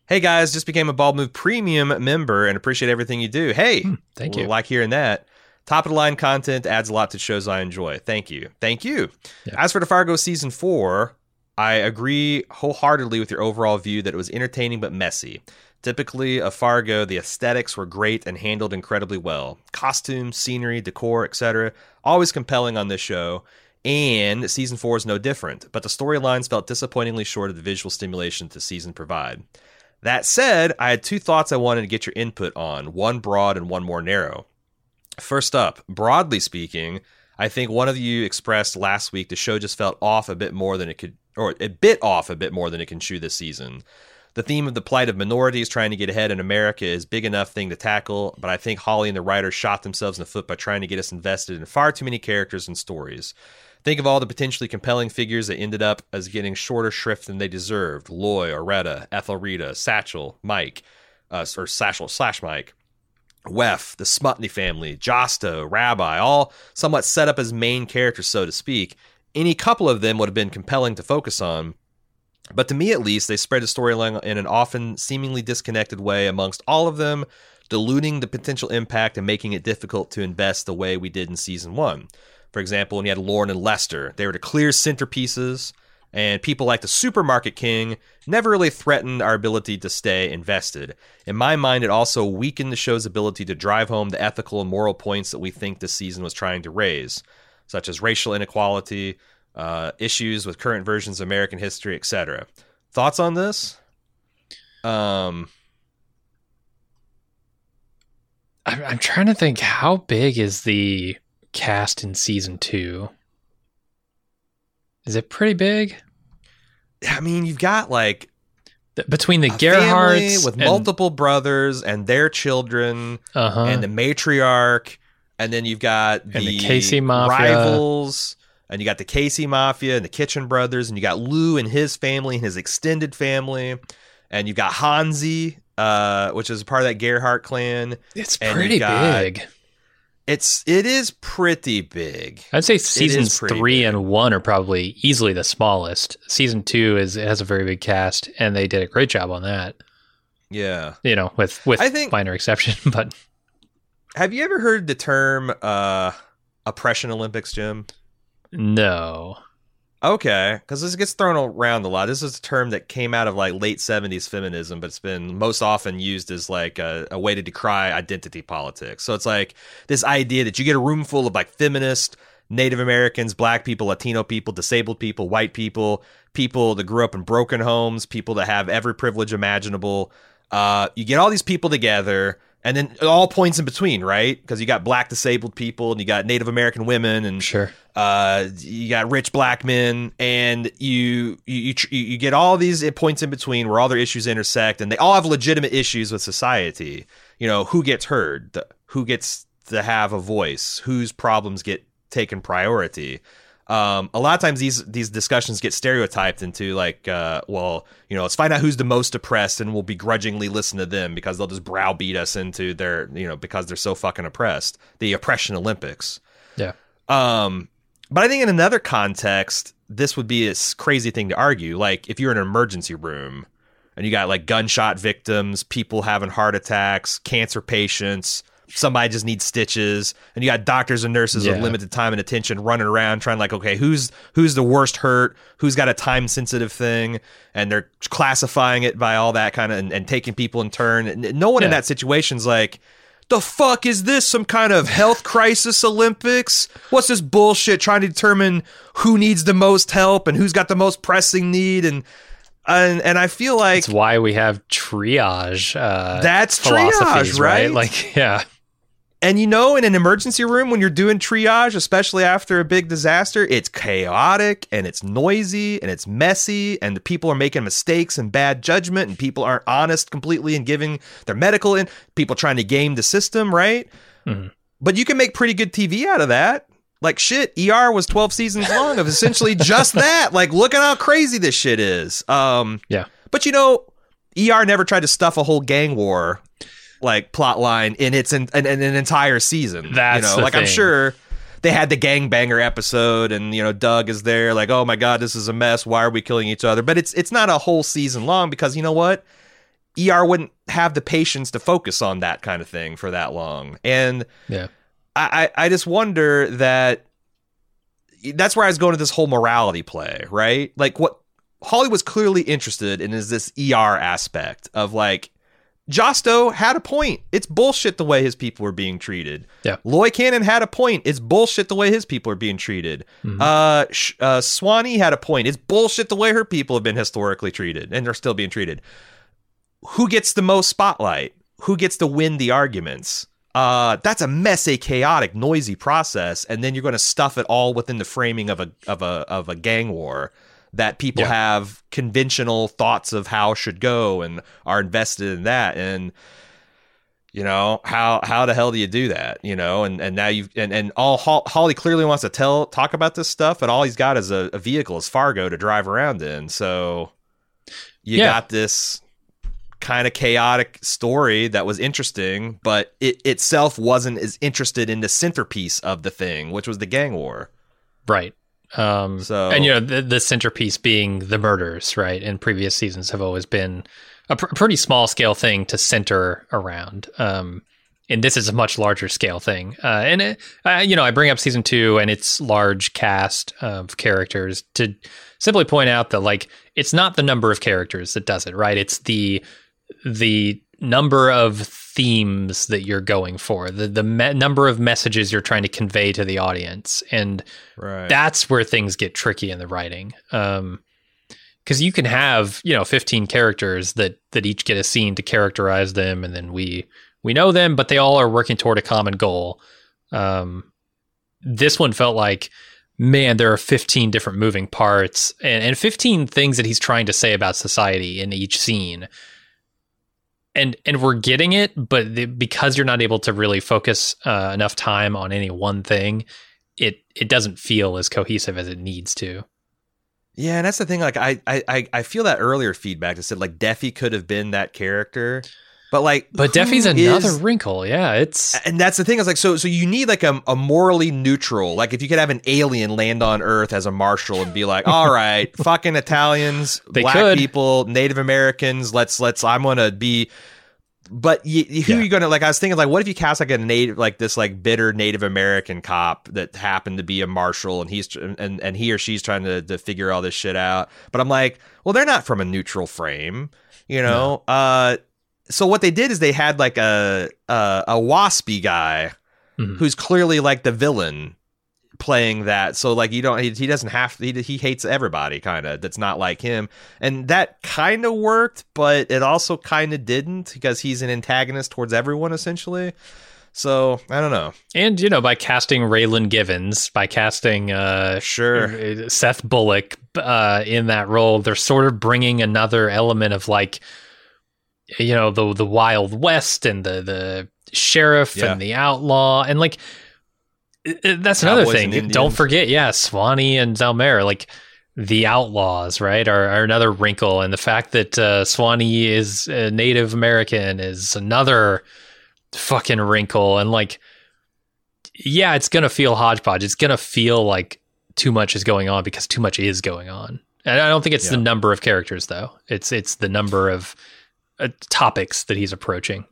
Hey guys, just became a Bald Move Premium member and appreciate everything you do. Hey, hmm, thank you. Like hearing that. Top of the line content adds a lot to shows I enjoy. Thank you. Thank you. Yeah. As for the Fargo season four, I agree wholeheartedly with your overall view that it was entertaining but messy. Typically, of Fargo, the aesthetics were great and handled incredibly well. Costumes, scenery, decor, etc. Always compelling on this show. And season four is no different, but the storylines felt disappointingly short of the visual stimulation the season provide. That said, I had two thoughts I wanted to get your input on, one broad and one more narrow. First up, broadly speaking, I think one of you expressed last week the show just felt off a bit more than it could, or a bit off a bit more than it can chew this season. The theme of the plight of minorities trying to get ahead in America is big enough thing to tackle, but I think Hawley and the writers shot themselves in the foot by trying to get us invested in far too many characters and stories. Think of all the potentially compelling figures that ended up as getting shorter shrift than they deserved Loy, Oraetta, Ethelrida, Satchel, Mike, uh, or Satchel slash Mike. Weff, the Smutny family, Josto, Rabbi, all somewhat set up as main characters, so to speak. Any couple of them would have been compelling to focus on, but to me at least, they spread the storyline in an often seemingly disconnected way amongst all of them, diluting the potential impact and making it difficult to invest the way we did in season one. For example, when you had Lorne and Lester, they were the clear centerpieces, and people like the Supermarket King never really threatened our ability to stay invested. In my mind, it also weakened the show's ability to drive home the ethical and moral points that we think this season was trying to raise, such as racial inequality, uh, issues with current versions of American history, etc. Thoughts on this? Um, I'm trying to think how big is the cast in season two. Is it pretty big? I mean, you've got like between the Gerhardts with and, multiple brothers and their children, uh-huh. and the matriarch, and then you've got the, the KC Mafia rivals, and you got the KC Mafia and the Kitchen Brothers, and you got Lou and his family and his extended family, and you've got Hanzee, uh, which is part of that Gerhardt clan. It's pretty got, big. It's it is pretty big. I'd say seasons three big. and one are probably easily the smallest. Season two is it has a very big cast, and they did a great job on that. Yeah, you know, with with I think, minor exception, but have you ever heard the term uh, oppression Olympics, Jim? No. Okay, because this gets thrown around a lot. This is a term that came out of like late '70s feminism, but it's been most often used as like a, a, way to decry identity politics. So it's like this idea that you get a room full of like feminist, Native Americans, Black people, Latino people, disabled people, white people, people that grew up in broken homes, people that have every privilege imaginable. Uh, you get all these people together and then all points in between, right? Because you got black disabled people and you got Native American women and sure, uh, you got rich black men, and you you you, you get all these points in between where all their issues intersect, and they all have legitimate issues with society. You know, who gets heard, the, who gets to have a voice, whose problems get taken priority um, a lot of times these these discussions get stereotyped into like, uh, well, you know, let's find out who's the most oppressed, and we'll begrudgingly listen to them because they'll just browbeat us into their, you know, because they're so fucking oppressed. The oppression Olympics. Yeah. Um, but I think in another context, this would be a crazy thing to argue. Like if you're in an emergency room and you got like gunshot victims, people having heart attacks, cancer patients, somebody just needs stitches and you got doctors and nurses yeah. with limited time and attention running around trying like okay who's who's the worst hurt who's got a time sensitive thing and they're classifying it by all that kind of and, and taking people in turn and no one yeah. in that situation's like the fuck is this some kind of health crisis olympics what's this bullshit trying to determine who needs the most help and who's got the most pressing need and and and I feel like that's why we have triage. Uh, that's triage, right? right? Like, yeah. And you know, in an emergency room, when you're doing triage, especially after a big disaster, it's chaotic and it's noisy and it's messy, and the people are making mistakes and bad judgment, and people aren't honest completely in giving their medical in. People trying to game the system, right? Mm-hmm. But you can make pretty good TV out of that. Like shit, ER was 12 seasons long of essentially just that. Like, look at how crazy this shit is. Um, yeah. But you know, ER never tried to stuff a whole gang war like plot line in its in, in, in an entire season. That's you know, like thing. I'm sure they had the gangbanger episode and you know Doug is there like oh my god this is a mess. Why are we killing each other? But it's it's not a whole season long because you know what? ER wouldn't have the patience to focus on that kind of thing for that long. And yeah. I I just wonder that that's where I was going to this whole morality play right? Like what Hawley was clearly interested in is this ER aspect of like Josto had a point. It's bullshit the way his people were being treated. Yeah. Loy Cannon had a point. It's bullshit the way his people are being treated. Mm-hmm. Uh, Sh- uh, Swanee had a point. It's bullshit the way her people have been historically treated and are still being treated. Who gets the most spotlight? Who gets to win the arguments? Uh, that's a messy, chaotic, noisy process, and then you're going to stuff it all within the framing of a of a of a gang war that people yeah. have conventional thoughts of how should go and are invested in that. And you know how how the hell do you do that you know? And and now you and and all Hawley clearly wants to tell talk about this stuff and all he's got is a, a vehicle is Fargo to drive around in. So you yeah. got this kind of chaotic story that was interesting but it itself wasn't as interested in the centerpiece of the thing which was the gang war. Right um, so, and you know, the, the, centerpiece being the murders, right? In previous seasons have always been a pr- pretty small scale thing to center around. Um, and this is a much larger scale thing. Uh, and it, uh, you know, I bring up season two and its large cast of characters to simply point out that like it's not the number of characters that does it, right? It's the the number of themes that you're going for, the the me- number of messages you're trying to convey to the audience, and right. that's where things get tricky in the writing. Um, because you can have you know 15 characters that that each get a scene to characterize them, and then we we know them, but they all are working toward a common goal. Um, this one felt like man, there are 15 different moving parts and, and 15 things that he's trying to say about society in each scene and and we're getting it, but the, because you're not able to really focus uh, enough time on any one thing, it it doesn't feel as cohesive as it needs to. Yeah, and that's the thing. Like, I I I feel that earlier feedback that said like Deafy could have been that character, but like, but Deafy's another wrinkle. Yeah, it's and that's the thing. Is like, so so you need like a, a morally neutral. Like, if you could have an alien land on Earth as a marshal and be like, all right, fucking Italians, they black could. people, Native Americans. Let's let's. I'm gonna be but you, who yeah. are you gonna like? I was thinking like, what if you cast like a native, like this like bitter Native American cop that happened to be a marshal, and he's and and he or she's trying to to figure all this shit out. But I'm like, well, they're not from a neutral frame, you know. No. Uh, so what they did is they had like a a, a waspy guy mm-hmm. who's clearly like the villain playing that. So like you don't he, he doesn't have to, he he hates everybody kind of that's not like him. And that kind of worked, but it also kind of didn't because he's an antagonist towards everyone essentially. So I don't know. And you know, by casting Raylan Givens, by casting uh sure Seth Bullock uh in that role, they're sort of bringing another element of like you know the the Wild West and the the sheriff yeah. and the outlaw and like that's another thing. Don't forget, yeah, Swanee and Zelmare, like the outlaws, right, are, are another wrinkle, and the fact that uh, Swanee is a Native American is another fucking wrinkle, and like, yeah, it's gonna feel hodgepodge. It's gonna feel like too much is going on because too much is going on, and I don't think it's yeah. the number of characters though. It's it's the number of uh, topics that he's approaching.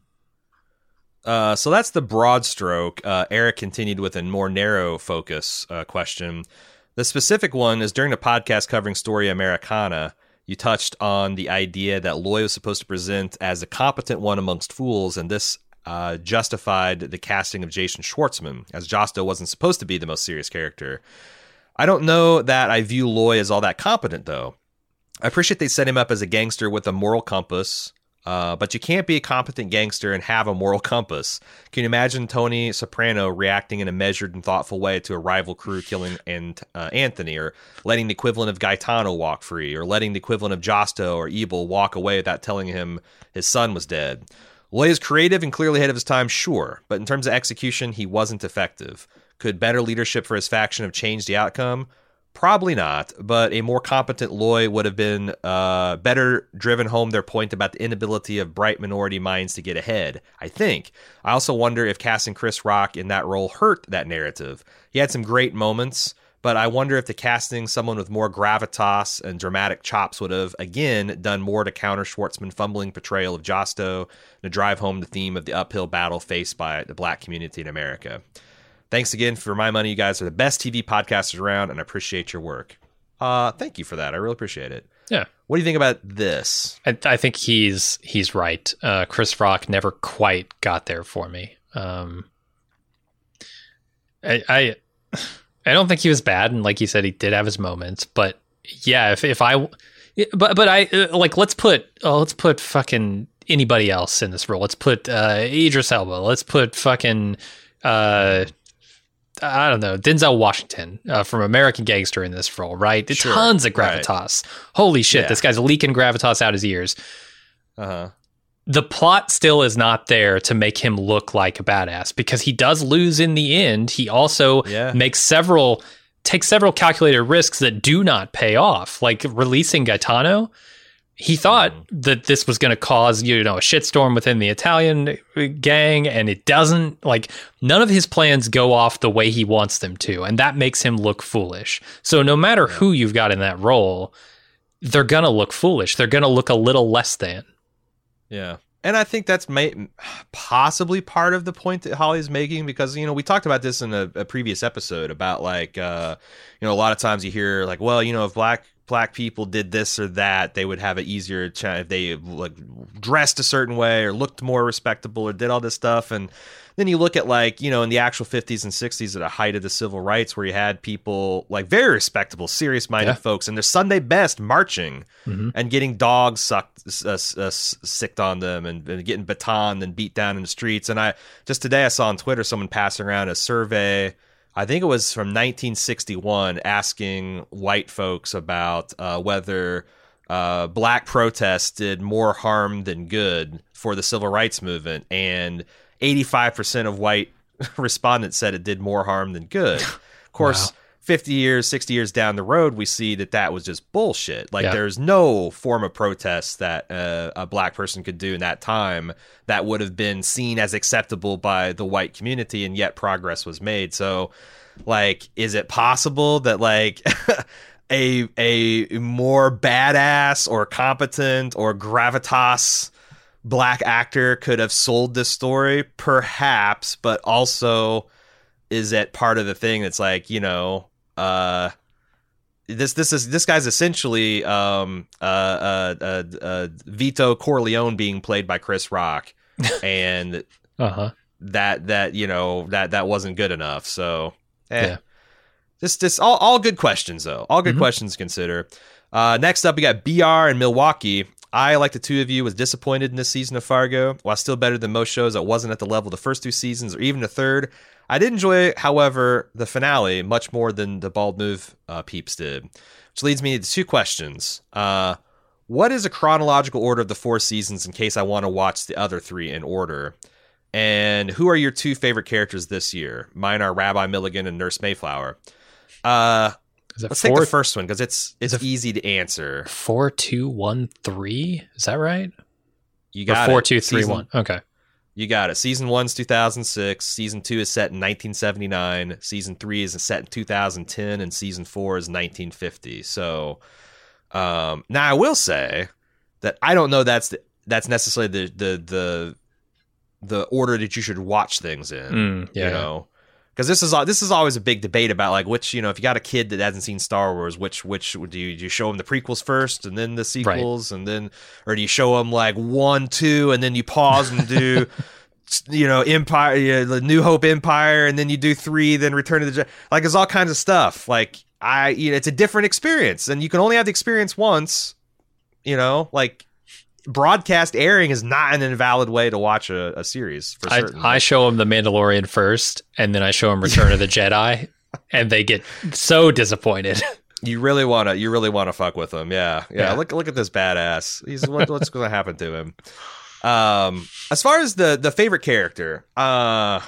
Uh, so that's the broad stroke. Uh, Eric continued with a more narrow focus uh, question. The specific one is during the podcast covering Storia Americana, you touched on the idea that Loy was supposed to present as a competent one amongst fools, and this uh, justified the casting of Jason Schwartzman, as Josto wasn't supposed to be the most serious character. I don't know that I view Loy as all that competent, though. I appreciate they set him up as a gangster with a moral compass, uh, but you can't be a competent gangster and have a moral compass. Can you imagine Tony Soprano reacting in a measured and thoughtful way to a rival crew killing and uh, Anthony, or letting the equivalent of Gaetano walk free, or letting the equivalent of Josto or Ebal walk away without telling him his son was dead? Loy is creative and clearly ahead of his time, sure, but in terms of execution, he wasn't effective. Could better leadership for his faction have changed the outcome? Probably not, but a more competent Loy would have been uh, better driven home their point about the inability of bright minority minds to get ahead. I think. I also wonder if casting Chris Rock in that role hurt that narrative. He had some great moments, but I wonder if the casting someone with more gravitas and dramatic chops would have, again, done more to counter Schwartzman's fumbling portrayal of Josto to drive home the theme of the uphill battle faced by the black community in America. Thanks again for my money. You guys are the best TV podcasters around, and I appreciate your work. Uh, thank you for that. I really appreciate it. Yeah. What do you think about this? I, I think he's he's right. Uh, Chris Rock never quite got there for me. Um, I, I I don't think he was bad, and like you said, he did have his moments. But yeah, if if I, but but I uh, like let's put oh, let's put fucking anybody else in this role. Let's put uh, Idris Elba. Let's put fucking uh, I don't know, Denzel Washington uh, from American Gangster in this role, right? Sure, Tons of gravitas. Right. Holy shit, yeah. this guy's leaking gravitas out his ears. Uh-huh. The plot still is not there to make him look like a badass because he does lose in the end. He also yeah. makes several takes several calculated risks that do not pay off, like releasing Gaetano he thought mm-hmm. that this was going to cause you know a shitstorm within the Italian gang, and it doesn't. Like none of his plans go off the way he wants them to, and that makes him look foolish. So no matter who you've got in that role, they're gonna look foolish. They're gonna look a little less than. Yeah. And I think that's may- possibly part of the point that Hawley's making because you know we talked about this in a, a previous episode about like uh, you know a lot of times you hear like well you know if black black people did this or that, they would have an easier chance if they like dressed a certain way or looked more respectable or did all this stuff. And then you look at like you know in the actual 50s and 60s at the height of the civil rights, where you had people like very respectable, serious-minded yeah. folks, and their Sunday best marching mm-hmm. and getting dogs sucked, uh, uh, sicked on them, and, and getting batoned and beat down in the streets. And I just today I saw on Twitter someone passing around a survey I think it was from 1961, asking white folks about uh, whether uh, black protests did more harm than good for the civil rights movement, and 85% of white respondents said it did more harm than good. Of course. Wow 50 years, 60 years down the road, we see that that was just bullshit. Like, yeah. there's no form of protest that uh, a black person could do in that time that would have been seen as acceptable by the white community, and yet progress was made. So, like, is it possible that, like, a a more badass or competent or gravitas black actor could have sold this story, perhaps, but also is it part of the thing that's like you know uh this this is this guy's essentially um uh uh, uh, uh Vito Corleone being played by Chris Rock and Uh-huh. that that you know that that wasn't good enough so eh. Yeah. just just all, all good questions though all good Mhm. questions to consider uh next up we got BR in Milwaukee I, like the two of you, was disappointed in this season of Fargo. While still better than most shows, it wasn't at the level the first two seasons or even the third. I did enjoy, however, the finale much more than the Bald Move uh, peeps did. Which leads me to two questions. Uh, what is a chronological order of the four seasons in case I want to watch the other three in order? And who are your two favorite characters this year? Mine are Rabbi Milligan and Nurse Mayflower. Uh, Let's take the first one because it's it's it- easy to answer. four, two, one, three? Is that right? You Or got four, it. two, three, Season- one. Okay. You got it. Season one's 2006. Season two is set in 1979. Season three is set in 2010, and season four is 1950. So, um, now I will say that I don't know that's the, that's necessarily the the the the order that you should watch things in. Mm, yeah. You know, because this is this is always a big debate about like which you know if you got a kid that hasn't seen Star Wars, which which do you, do you show them the prequels first and then the sequels and then or do you show them like one two and then you pause and do you know Empire, yeah, the New Hope Empire and then you do three, then Return of the Jedi. Like it's all kinds of stuff. Like I, you know, it's a different experience and you can only have the experience once. You know, like broadcast airing is not an invalid way to watch a, a series for I. I show them The Mandalorian first, and then I show them Return of the Jedi, and they get so disappointed. You really wanna, you really wanna fuck with him, yeah, yeah. Yeah. Look, look at this badass. He's what, what's gonna happen to him? Um, as far as the the favorite character, uh,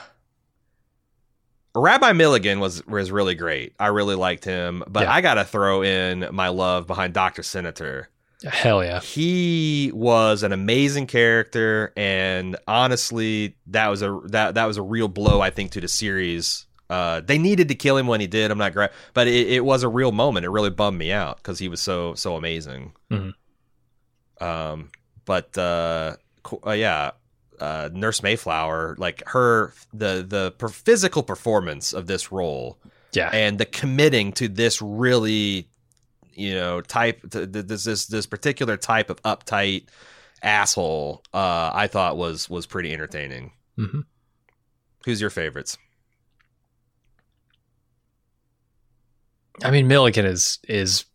Rabbi Milligan was was really great. I really liked him, but Yeah. I gotta throw in my love behind Doctor Senator. Hell yeah. He was an amazing character, and honestly, that was a that that was a real blow, I think, to the series. Uh, they needed to kill him when he did. I'm not great, but it, it was a real moment. It really bummed me out because he was so so amazing. Mhm. Um, but uh, uh, yeah, uh, Nurse Mayflower, like her the the per- physical performance of this role Yeah. and the committing to this really you know type this this this particular type of uptight asshole uh i thought was was pretty entertaining Mhm. who's your favorites I mean, Milligan is is.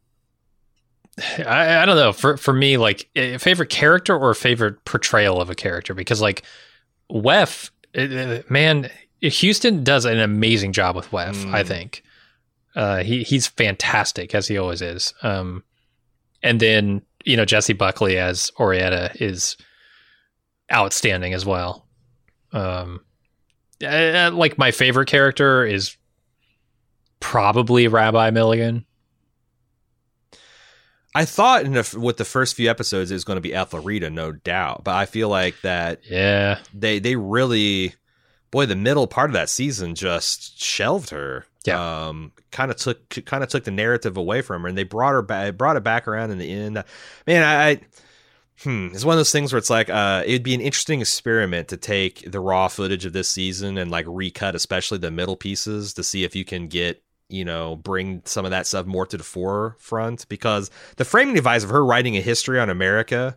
I, I don't know. For for me, like a favorite character or a favorite portrayal of a character, because like Weff, uh, man, Huston does an amazing job with Weff. I Mm. think uh, he he's fantastic as he always is. Um, and then you know Jessie Buckley as Oraetta is outstanding as well. Um, uh, like my favorite character is probably Rabbi Milligan. i thought in the, with the first few episodes it was going to be ethelrida no doubt but i feel like that Yeah, they they really boy the middle part of that season just shelved her Yeah. um kind of took kind of took the narrative away from her and they brought her back brought it back around in the end man i, I hmm it's one of those things where it's like uh it'd be an interesting experiment to take the raw footage of this season and like recut especially the middle pieces to see if you can get you know bring some of that stuff more to the forefront because the framing device of her writing a history on america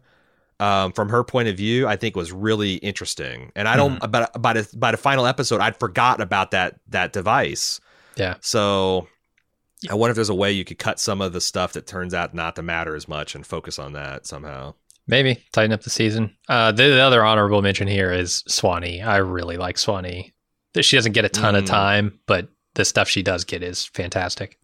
um, from her point of view, I think was really interesting. And I don't, but by the by the final episode, I'd forgot about that that device. Yeah. So I wonder if there's a way you could cut some of the stuff that turns out not to matter as much and focus on that somehow. maybe tighten up the season. Uh, the, the other honorable mention here is Swanee. I really like Swanee. She doesn't get a ton of Mm. time, but the stuff she does get is fantastic.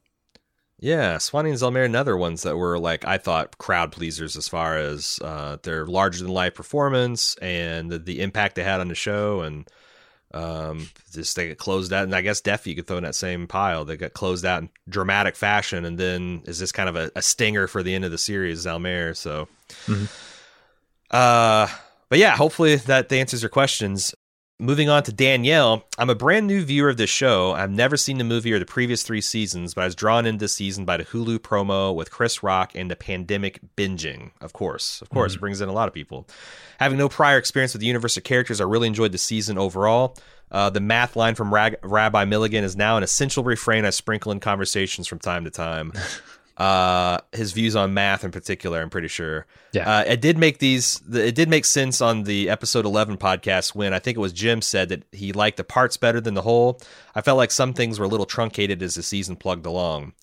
Yeah, Swanee and Zelmare, another ones that were like I thought crowd pleasers as far as uh, their larger than life performance and the, the impact they had on the show, and um, just they get closed out. And I guess Deaf you could throw in that same pile. They got closed out in dramatic fashion, and then is this kind of a, a stinger for the end of the series, Zelmare. So, Mhm. uh, but yeah, hopefully that answers your questions. Moving on to Danielle. I'm a brand new viewer of this show. I've never seen the movie or the previous three seasons, but I was drawn into this season by the Hulu promo with Chris Rock and the pandemic binging. Of course, of course, mm-hmm. brings in a lot of people. Having no prior experience with the universe of characters, I really enjoyed the season overall. Uh, the math line from Rag- Rabbi Milligan is now an essential refrain I sprinkle in conversations from time to time. uh, his views on math in particular. I'm pretty sure. Yeah, uh, it did make these. It did make sense on the episode 11 podcast when I think it was Jim said that he liked the parts better than the whole. I felt like some things were a little truncated as the season plugged along.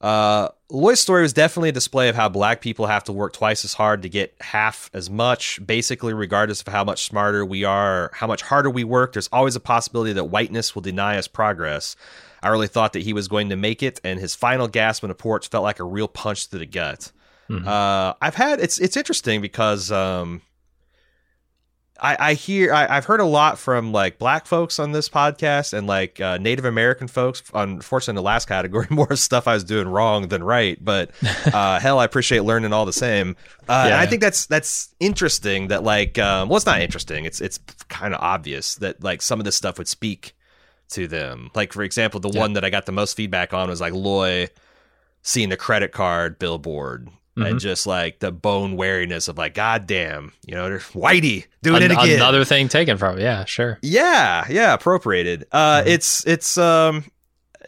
Uh, Loy's story was definitely a display of how black people have to work twice as hard to get half as much. Basically, regardless of how much smarter we are, how much harder we work, there's always a possibility that whiteness will deny us progress. I really thought that he was going to make it, and his final gasp in the porch felt like a real punch to the gut. Mm-hmm. Uh, I've had it's it's interesting because um, I, I hear I, have heard a lot from like black folks on this podcast and like uh, Native American folks. Unfortunately, the last category more stuff I was doing wrong than right, but uh, hell, I appreciate learning all the same. Uh, yeah. I think that's that's interesting. That like, um, well, it's not interesting. It's it's kind of obvious that like some of this stuff would speak to them. Like for example, the yeah. one that I got the most feedback on was like Loy seeing the credit card billboard mm-hmm. and just like the bone wariness of like, God damn, you know, Whitey doing An- it again. Another thing taken from, yeah, sure. Yeah, yeah, appropriated. Uh, mm-hmm. It's it's um,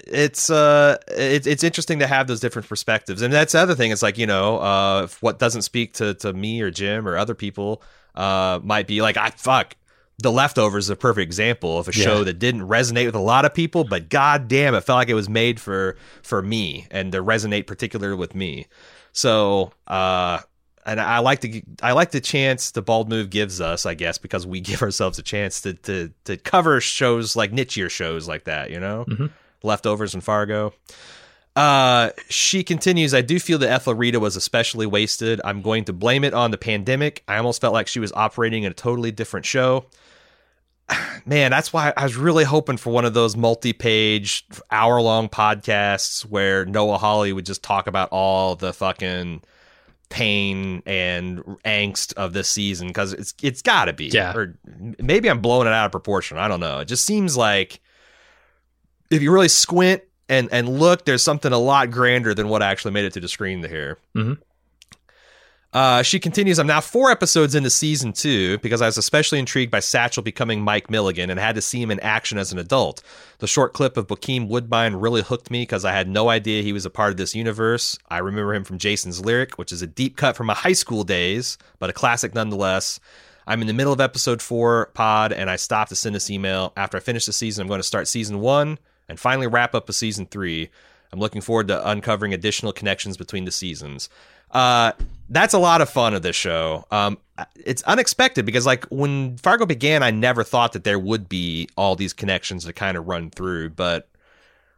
it's uh, it's it's interesting to have those different perspectives, and that's the other thing. It's like you know, uh, what doesn't speak to to me or Jim or other people, uh, might be like, I fuck, the Leftovers is a perfect example of a yeah. show that didn't resonate with a lot of people, but god damn, it felt like it was made for for me and to resonate particularly with me. So, uh, and I like the I like the chance the bald move gives us, I guess, because we give ourselves a chance to to to cover shows like nichier shows like that, you know, mm-hmm. Leftovers and Fargo. Uh, she continues, I do feel that Ethelrida was especially wasted. I'm going to blame it on the pandemic. I almost felt like she was operating in a totally different show man, that's why I was really hoping for one of those multi-page, hour-long podcasts where Noah Hawley would just talk about all the fucking pain and angst of this season because it's it's got to be. Yeah. Or maybe I'm blowing it out of proportion. I don't know. It just seems like if you really squint and and look, there's something a lot grander than what actually made it to the screen here. Mm-hmm. Uh, she continues, I'm now four episodes into season two because I was especially intrigued by Satchel becoming Mike Milligan and had to see him in action as an adult. The short clip of Bokeem Woodbine really hooked me because I had no idea he was a part of this universe. I remember him from Jason's Lyric, which is a deep cut from my high school days, but a classic nonetheless. I'm in the middle of episode four pod and I stopped to send this email. After I finish the season, I'm going to start season one and finally wrap up a season three. I'm looking forward to uncovering additional connections between the seasons. Uh, that's a lot of fun of this show. Um, it's unexpected because like when Fargo began, I never thought that there would be all these connections to kind of run through, but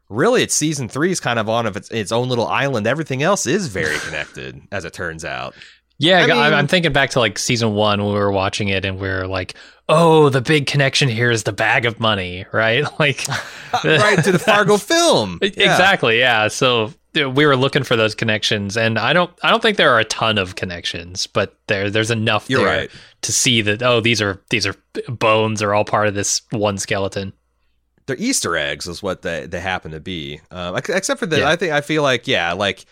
really it's season three is kind of on of its, its own little island. Everything else is very connected, as it turns out. Yeah, I mean, I'm thinking back to like season one when we were watching it and we are like, oh, the big connection here is the bag of money, right? Like, right to the Fargo film. Yeah. Exactly. Yeah. So we were looking for those connections, and I don't I don't think there are a ton of connections, but there there's enough You're there right. to see that oh these are these are bones are all part of this one skeleton. They're Easter eggs, is what they they happen to be. Uh, except for that, yeah. I think I feel like yeah, like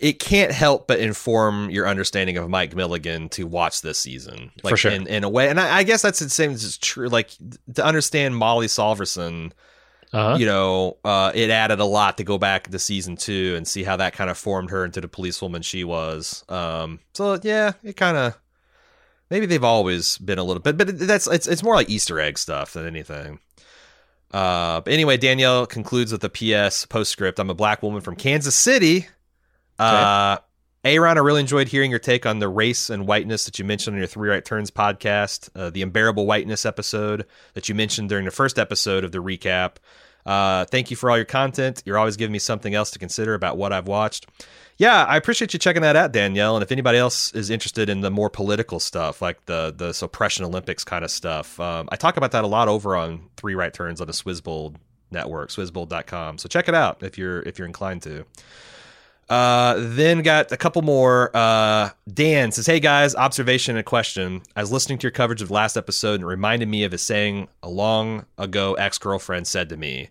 it can't help but inform your understanding of Mike Milligan to watch this season, like for sure. in, in a way. And I, I guess that's the same as true. Like to understand Molly Solverson uh-huh. you know, uh, it added a lot to go back to season two and see how that kind of formed her into the policewoman she was. Um, so yeah, it kind of maybe they've always been a little bit, but that's it's it's more like Easter egg stuff than anything. Uh, but anyway, Danielle concludes with a PS postscript. I'm a black woman from Kansas City. Uh, Aaron, I really enjoyed hearing your take on the race and whiteness that you mentioned on your Three Right Turns podcast, uh, the unbearable whiteness episode that you mentioned during the first episode of the recap. Uh, thank you for all your content. You're always giving me something else to consider about what I've watched. Yeah, I appreciate you checking that out, Danielle. And if anybody else is interested in the more political stuff, like the the suppression Olympics kind of stuff, um, I talk about that a lot over on Three Right Turns on the Swizzbold network, swizzbold.com. So check it out if you're if you're inclined to. Uh, then got a couple more. Uh, Dan says, "Hey guys, observation and question. I was listening to your coverage of last episode and it reminded me of a saying a long ago ex girlfriend said to me: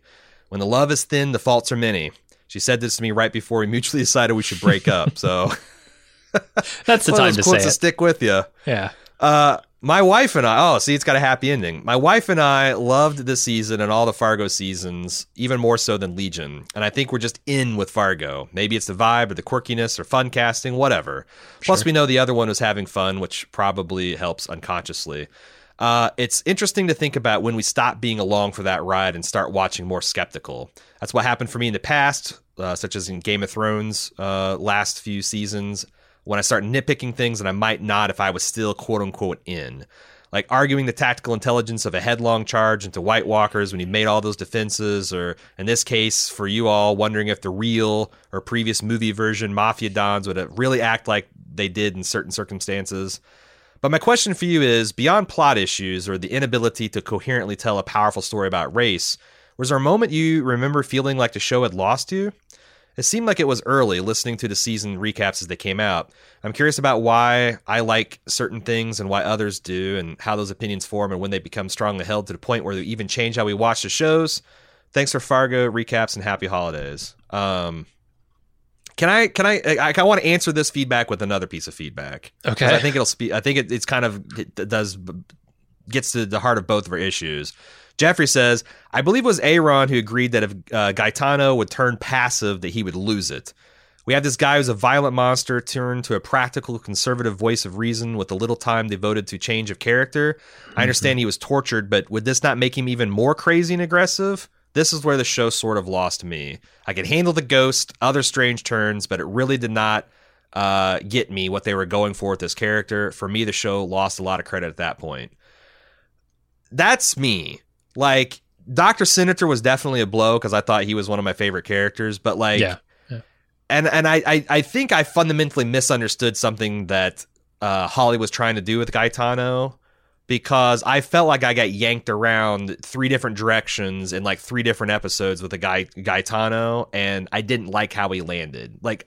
When the love is thin, the faults are many. She said this to me right before we mutually decided we should break up. So That's the time to say to stick with you. Yeah. Uh, my wife and I, oh, see, it's got a happy ending. My wife and I loved this season and all the Fargo seasons, even more so than Legion. And I think we're just in with Fargo. Maybe it's the vibe or the quirkiness or fun casting, whatever. Plus, we know the other one was having fun, which probably helps unconsciously. Uh, it's interesting to think about when we stop being along for that ride and start watching more skeptical. That's what happened for me in the past, uh, such as in Game of Thrones uh, last few seasons, when I start nitpicking things that I might not if I was still quote unquote in. Like arguing the tactical intelligence of a headlong charge into White Walkers when he made all those defenses, or in this case, for you all, wondering if the real or previous movie version Mafia Dons would really act like they did in certain circumstances. But my question for you is beyond plot issues or the inability to coherently tell a powerful story about race, was there a moment you remember feeling like the show had lost you? It seemed like it was early listening to the season recaps as they came out. I'm curious about why I like certain things and why others do, and how those opinions form and when they become strongly held to the point where they even change how we watch the shows. Thanks for Fargo recaps and happy holidays. Um, can I can I I, I want to answer this feedback with another piece of feedback? Okay. I think it'll speak. I think it, it's kind of it does gets to the heart of both of our issues. Jeffrey says, I believe it was Aaron who agreed that if uh, Gaetano would turn passive, that he would lose it. We have this guy who's a violent monster turned to a practical, conservative voice of reason with a little time devoted to change of character. I understand he was tortured, but would this not make him even more crazy and aggressive? This is where the show sort of lost me. I could handle the ghost, other strange turns, but it really did not uh, get me what they were going for with this character. For me, the show lost a lot of credit at that point. That's me. Like, Dr. Senator was definitely a blow because I thought he was one of my favorite characters, but like, Yeah. and and I, I I think I fundamentally misunderstood something that uh, Hawley was trying to do with Gaetano because I felt like I got yanked around three different directions in like three different episodes with the guy Gaetano, and I didn't like how he landed. Like,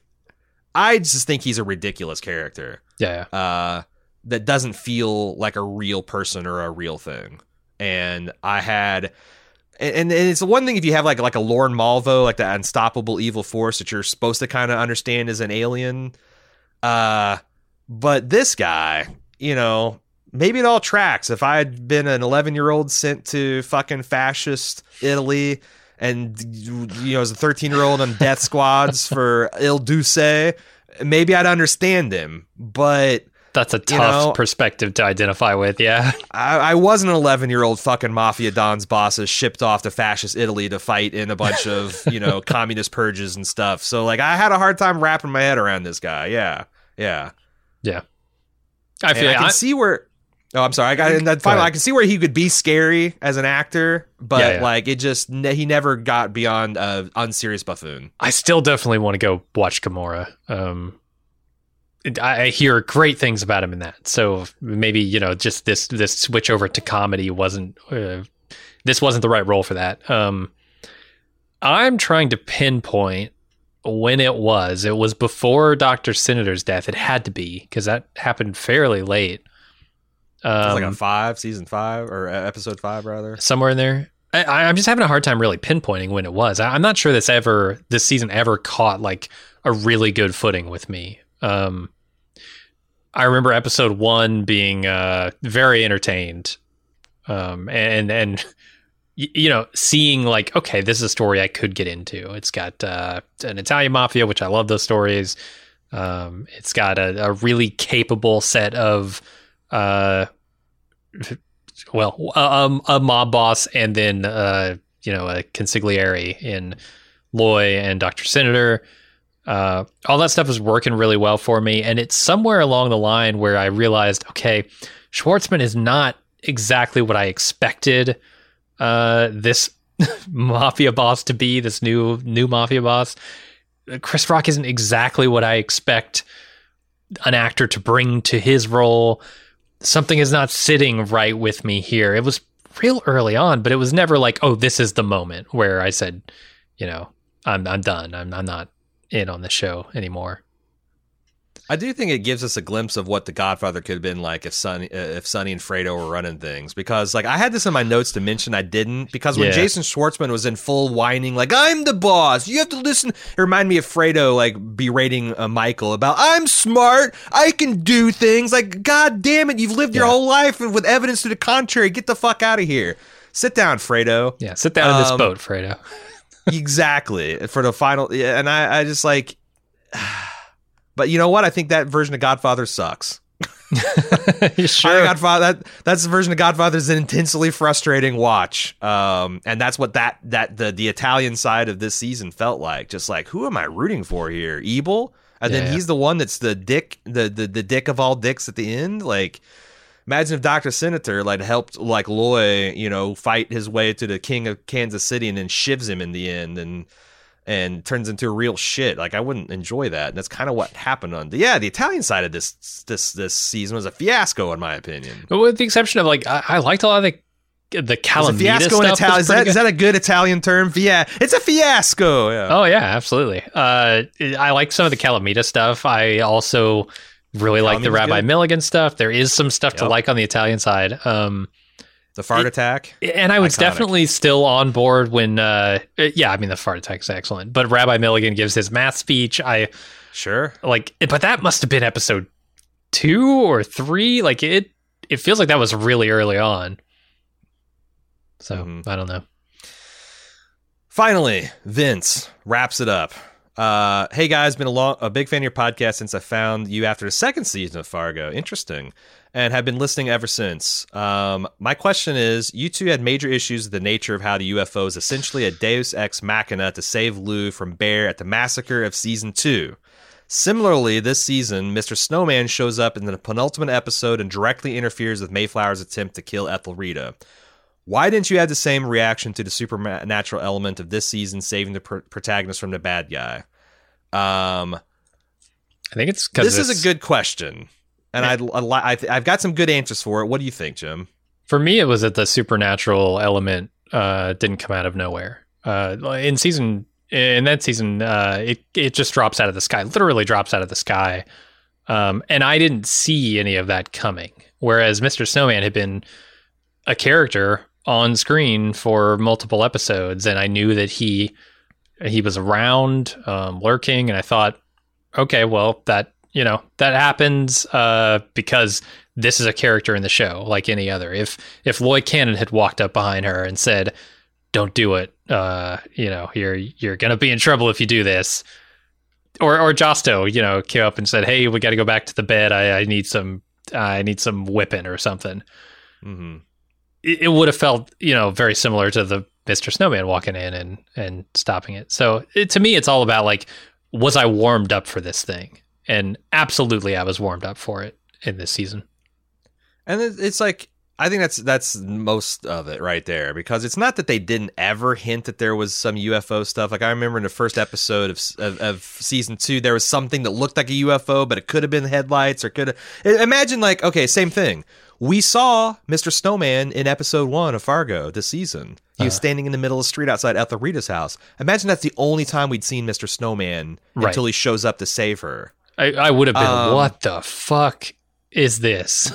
I just think he's a ridiculous character Yeah. yeah. uh, that doesn't feel like a real person or a real thing. And I had, and, it's one thing if you have like like a Lorne Malvo, like the unstoppable evil force that you're supposed to kind of understand as an alien. Uh, but this guy, you know, maybe it all tracks. If I had been an 11 year old sent to fucking fascist Italy. And you know, as a 13 year old on death squads for Il Duce, maybe I'd understand him. But That's a You tough know- perspective to identify with. Yeah. I, I wasn't an 11 year old fucking mafia don's bosses shipped off to fascist Italy to fight in a bunch of you know communist purges and stuff. So like I had a hard time wrapping my head around this guy. Yeah, yeah. Yeah. I And feel I can I- see where. Oh, I'm sorry. I got and then finally. I can see where he could be scary as an actor, but Yeah, yeah. like it just ne- he never got beyond uh, unserious buffoon. I still definitely want to go watch Gomorrah. Um, I hear great things about him in that. So maybe you know, just this this switch over to comedy wasn't uh, this wasn't the right role for that. Um, I'm trying to pinpoint when it was. It was before Doctor Senator's death. It had to be because that happened fairly late. It was Um, like a five, season five or episode five rather. somewhere in there. I, I- I'm just having a hard time really pinpointing when it was. I, I'm not sure this ever this season ever caught like a really good footing with me. Um, I remember episode one being uh, very entertained, um, and and you know seeing like okay, this is a story I could get into. It's got uh, an Italian mafia, which I love those stories. Um, it's got a, a really capable set of uh, well, um, a mob boss, and then uh, you know a consigliere in Loy and Doctor Senator. Uh, all that stuff is working really well for me, and it's somewhere along the line where I realized, okay, Schwartzman is not exactly what I expected uh, this mafia boss to be. This new new mafia boss. Chris Rock isn't exactly what I expect an actor to bring to his role something is not sitting right with me here. It was real early on, but it was never like, oh, this is the moment where I said, you know, I'm I'm done. I'm I'm not in on the show anymore. I do think it gives us a glimpse of what The Godfather could have been like if Sonny, uh, if Sonny and Fredo were running things. Because like I had this in my notes to mention, I didn't because when Yeah. Jason Schwartzman was in full whining, like I'm the boss, you have to listen. It reminded me of Fredo like berating uh, Michael about I'm smart, I can do things. Like God damn it, you've lived your whole life with evidence to the contrary. Get the fuck out of here. Sit down, Fredo. Yeah, sit down in this Um, boat, Fredo. Exactly. For the final yeah, and I, I just like but you know what? I think that version of godfather sucks. Sure. godfather that that's the version of godfather is an intensely frustrating watch. Um and that's what that that the the italian side of this season felt like. Just like who am i rooting for here? Ebal and Yeah. then he's the one that's the dick the, the the dick of all dicks at the end? Like Imagine if Dr. Senator like helped like Loy, you know, fight his way to the king of Kansas City and then shivs him in the end and and turns into real shit. Like I wouldn't enjoy that. And that's kind of what happened on the yeah, the Italian side of this this this season was a fiasco in my opinion. But with the exception of like, I, I liked a lot of the the Calamita fiasco stuff. in Italian. Is that, good. is that a good Italian term? Yeah, it's a fiasco. Yeah. Oh yeah, absolutely. Uh, I like some of the Calamita stuff. I also really like the Rabbi good. Milligan stuff. There is some stuff to like on the Italian side. Um, The fart It- attack. and I was Iconic. definitely still on board when, uh, yeah, I mean the fart attack's excellent, but Rabbi Milligan gives his math speech. I Sure. like, but that must have been episode two or three. Like it, it feels like that was really early on. So Mhm. I don't know. Finally, Vince wraps it up. Uh, hey guys, been a long, a big fan of your podcast since I found you after the second season of Fargo. Interesting, and have been listening ever since. Um, my question is: You two had major issues with the nature of how the UFO is essentially a Deus ex machina to save Lou from Bear at the massacre of season two. Similarly, this season, Mr. Snowman shows up in the penultimate episode and directly interferes with Mayflower's attempt to kill Ethelrida. Why didn't you have the same reaction to the supernatural element of this season saving the pr- protagonist from the bad guy? Um, I think it's because this is a good question, and li- I th- I've got some good answers for it. What do you think, Jim? For me, it was that the supernatural element uh, didn't come out of nowhere. Uh, in season, in that season, uh, it it just drops out of the sky, literally drops out of the sky, um, and I didn't see any of that coming. Whereas Mr. Snowman had been a character on screen for multiple episodes, and I knew that he he was around, um, lurking, and I thought, okay, well, that you know that happens uh, because this is a character in the show like any other. If if Loy Cannon had walked up behind her and said, "Don't do it," uh, you know, you're you're gonna be in trouble if you do this. Or or Josto, you know, came up and said, "Hey, we got to go back to the bed. I, I need some I need some whipping or something." Mm-hmm. It, would have felt you know very similar to the Mister Snowman walking in and and stopping it. So it, to me, it's all about like, was I warmed up for this thing? And absolutely, I was warmed up for it in this season. And it's like I think that's that's most of it right there because it's not that they didn't ever hint that there was some UFO stuff. Like I remember in the first episode of of, of season two, there was something that looked like a UFO, but it could have been headlights or could have. Imagine like okay, same thing. We saw Mr. Snowman in episode one of Fargo this season. He was standing in the middle of the street outside Ethelrida's house. Imagine that's the only time we'd seen Mr. Snowman Right. until he shows up to save her. I, I would have been, Um, what the fuck is this?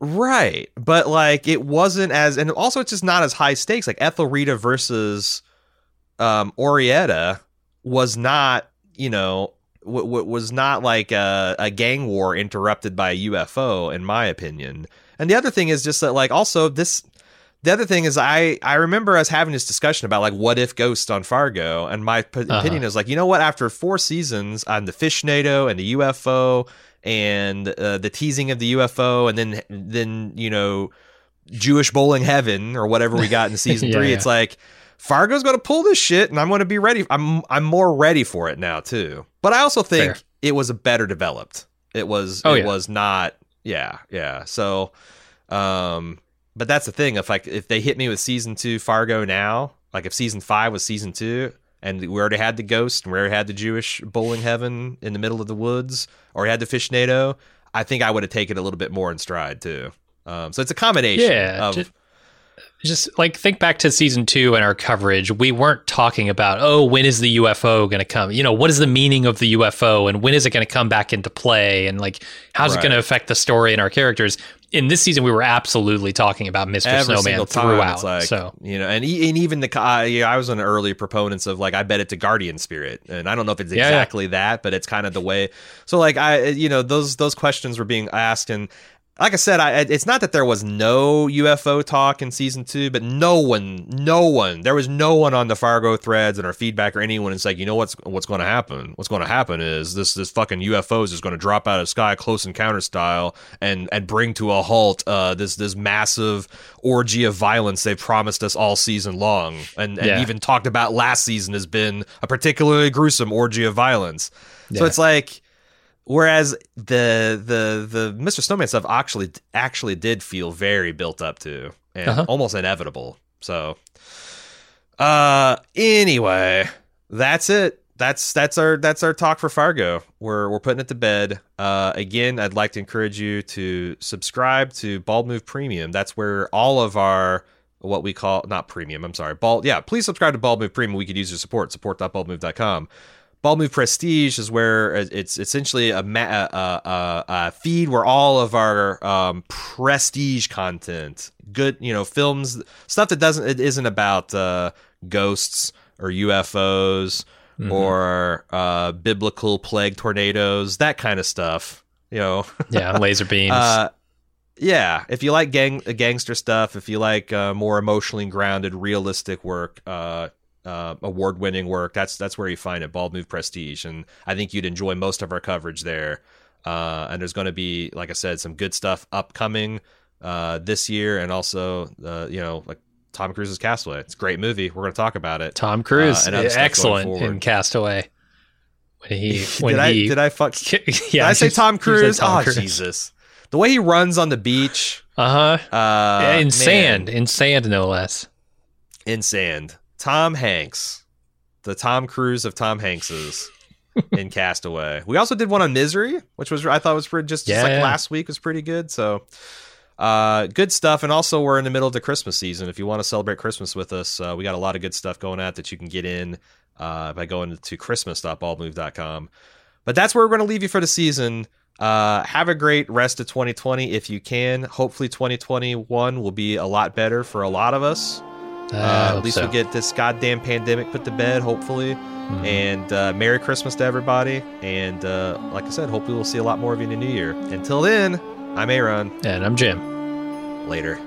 Right. But like it wasn't as and also it's just not as high stakes. Like Ethelrida versus um Oraetta was not, you know, w- w- was not like a, a gang war interrupted by a UFO in my opinion. And the other thing is just that like also this the other thing is I I remember us having this discussion about like what if Ghost on Fargo and my p- Uh-huh. opinion is like you know what after four seasons on the fish NATO and the UFO and uh, the teasing of the UFO and then then you know Jewish bowling heaven or whatever we got in season Yeah, 3 yeah. it's like Fargo's going to pull this shit and I'm going to be ready I'm I'm more ready for it now too. But I also think Fair. it was a better developed. It was Oh, it yeah. was not yeah, yeah. So um but that's the thing. If like if they hit me with season two Fargo now, like if season five was season two, and we already had the ghost, and we already had the Jewish bowling heaven in the middle of the woods, or we had the fish NATO, I think I would have taken a little bit more in stride too. Um, so it's a combination Yeah, of ju- just like think back to season two and our coverage. We weren't talking about, oh, when is the UFO going to come? You know, what is the meaning of the UFO and when is it going to come back into play? And like, how's right. it going to affect the story and our characters? In this season, we were absolutely talking about Mr. Every Snowman throughout. Like, so you know, and, and even the uh, yeah, I was the early proponents of like I bet it's a guardian spirit, and I don't know if it's exactly yeah, yeah. that, but it's kind of the way. So like I, you know, those those questions were being asked, and like I said, I, it's not that there was no UFO talk in season two, but no one, no one, there was no one on the Fargo threads and our feedback or anyone. It's like, you know what's what's going to happen? What's going to happen is this this fucking UFOs is going to drop out of the sky, close encounter style, and and bring to a halt uh, this this massive orgy of violence they've promised us all season long, and and yeah. even talked about last season has been a particularly gruesome orgy of violence. Yeah. So it's like Whereas the the the Mr. Snowman stuff actually actually did feel very built up to and uh-huh. almost inevitable. So uh anyway, that's it. That's that's our that's our talk for Fargo. We're we're putting it to bed. Uh again, I'd like to encourage you to subscribe to Bald Move Premium. That's where all of our what we call not premium, I'm sorry. Bald yeah, please subscribe to Bald Move Premium. We could use your support, support.baldmove.com. Bald Move Prestige is where it's essentially a, ma- a, a, a feed where all of our um, prestige content, good you know films, stuff that doesn't it isn't about uh, ghosts or UFOs mm-hmm. or uh, biblical plague tornadoes, that kind of stuff. You know, yeah, laser beams. Uh, yeah, if you like gang gangster stuff, if you like uh, more emotionally grounded, realistic work, uh, uh, award-winning work. That's that's where you find it, Bald Move Prestige, and I think you'd enjoy most of our coverage there. Uh, and there's going to be, like I said, some good stuff upcoming uh, this year, and also, uh, you know, like Tom Cruise's Castaway. It's a great movie. We're going to talk about it. Tom Cruise, uh, excellent in Castaway. When he, when did he, I did I fuck? yeah, did I say Tom Cruise? Tom oh Cruise. Jesus! The way he runs on the beach. Uh-huh. Uh yeah, In man. sand, in sand, no less. In sand. Tom Hanks, the Tom Cruise of Tom Hankses in Castaway. We also did one on Misery, which was I thought was pretty just, yeah, just like yeah. last week was pretty good. So uh, good stuff. And also we're in the middle of the Christmas season. If you want to celebrate Christmas with us, uh, we got a lot of good stuff going out that you can get in uh, by going to christmas.baldmove.com. But that's where we're going to leave you for the season. Uh, have a great rest of 2020 if you can. Hopefully, 2021 will be a lot better for a lot of us. Uh, at least so. we get this goddamn pandemic put to bed, hopefully. Mm-hmm. And uh, Merry Christmas to everybody. And uh, like I said, hopefully we'll see a lot more of you in the new year. Until then, I'm Aaron. And I'm Jim. Later.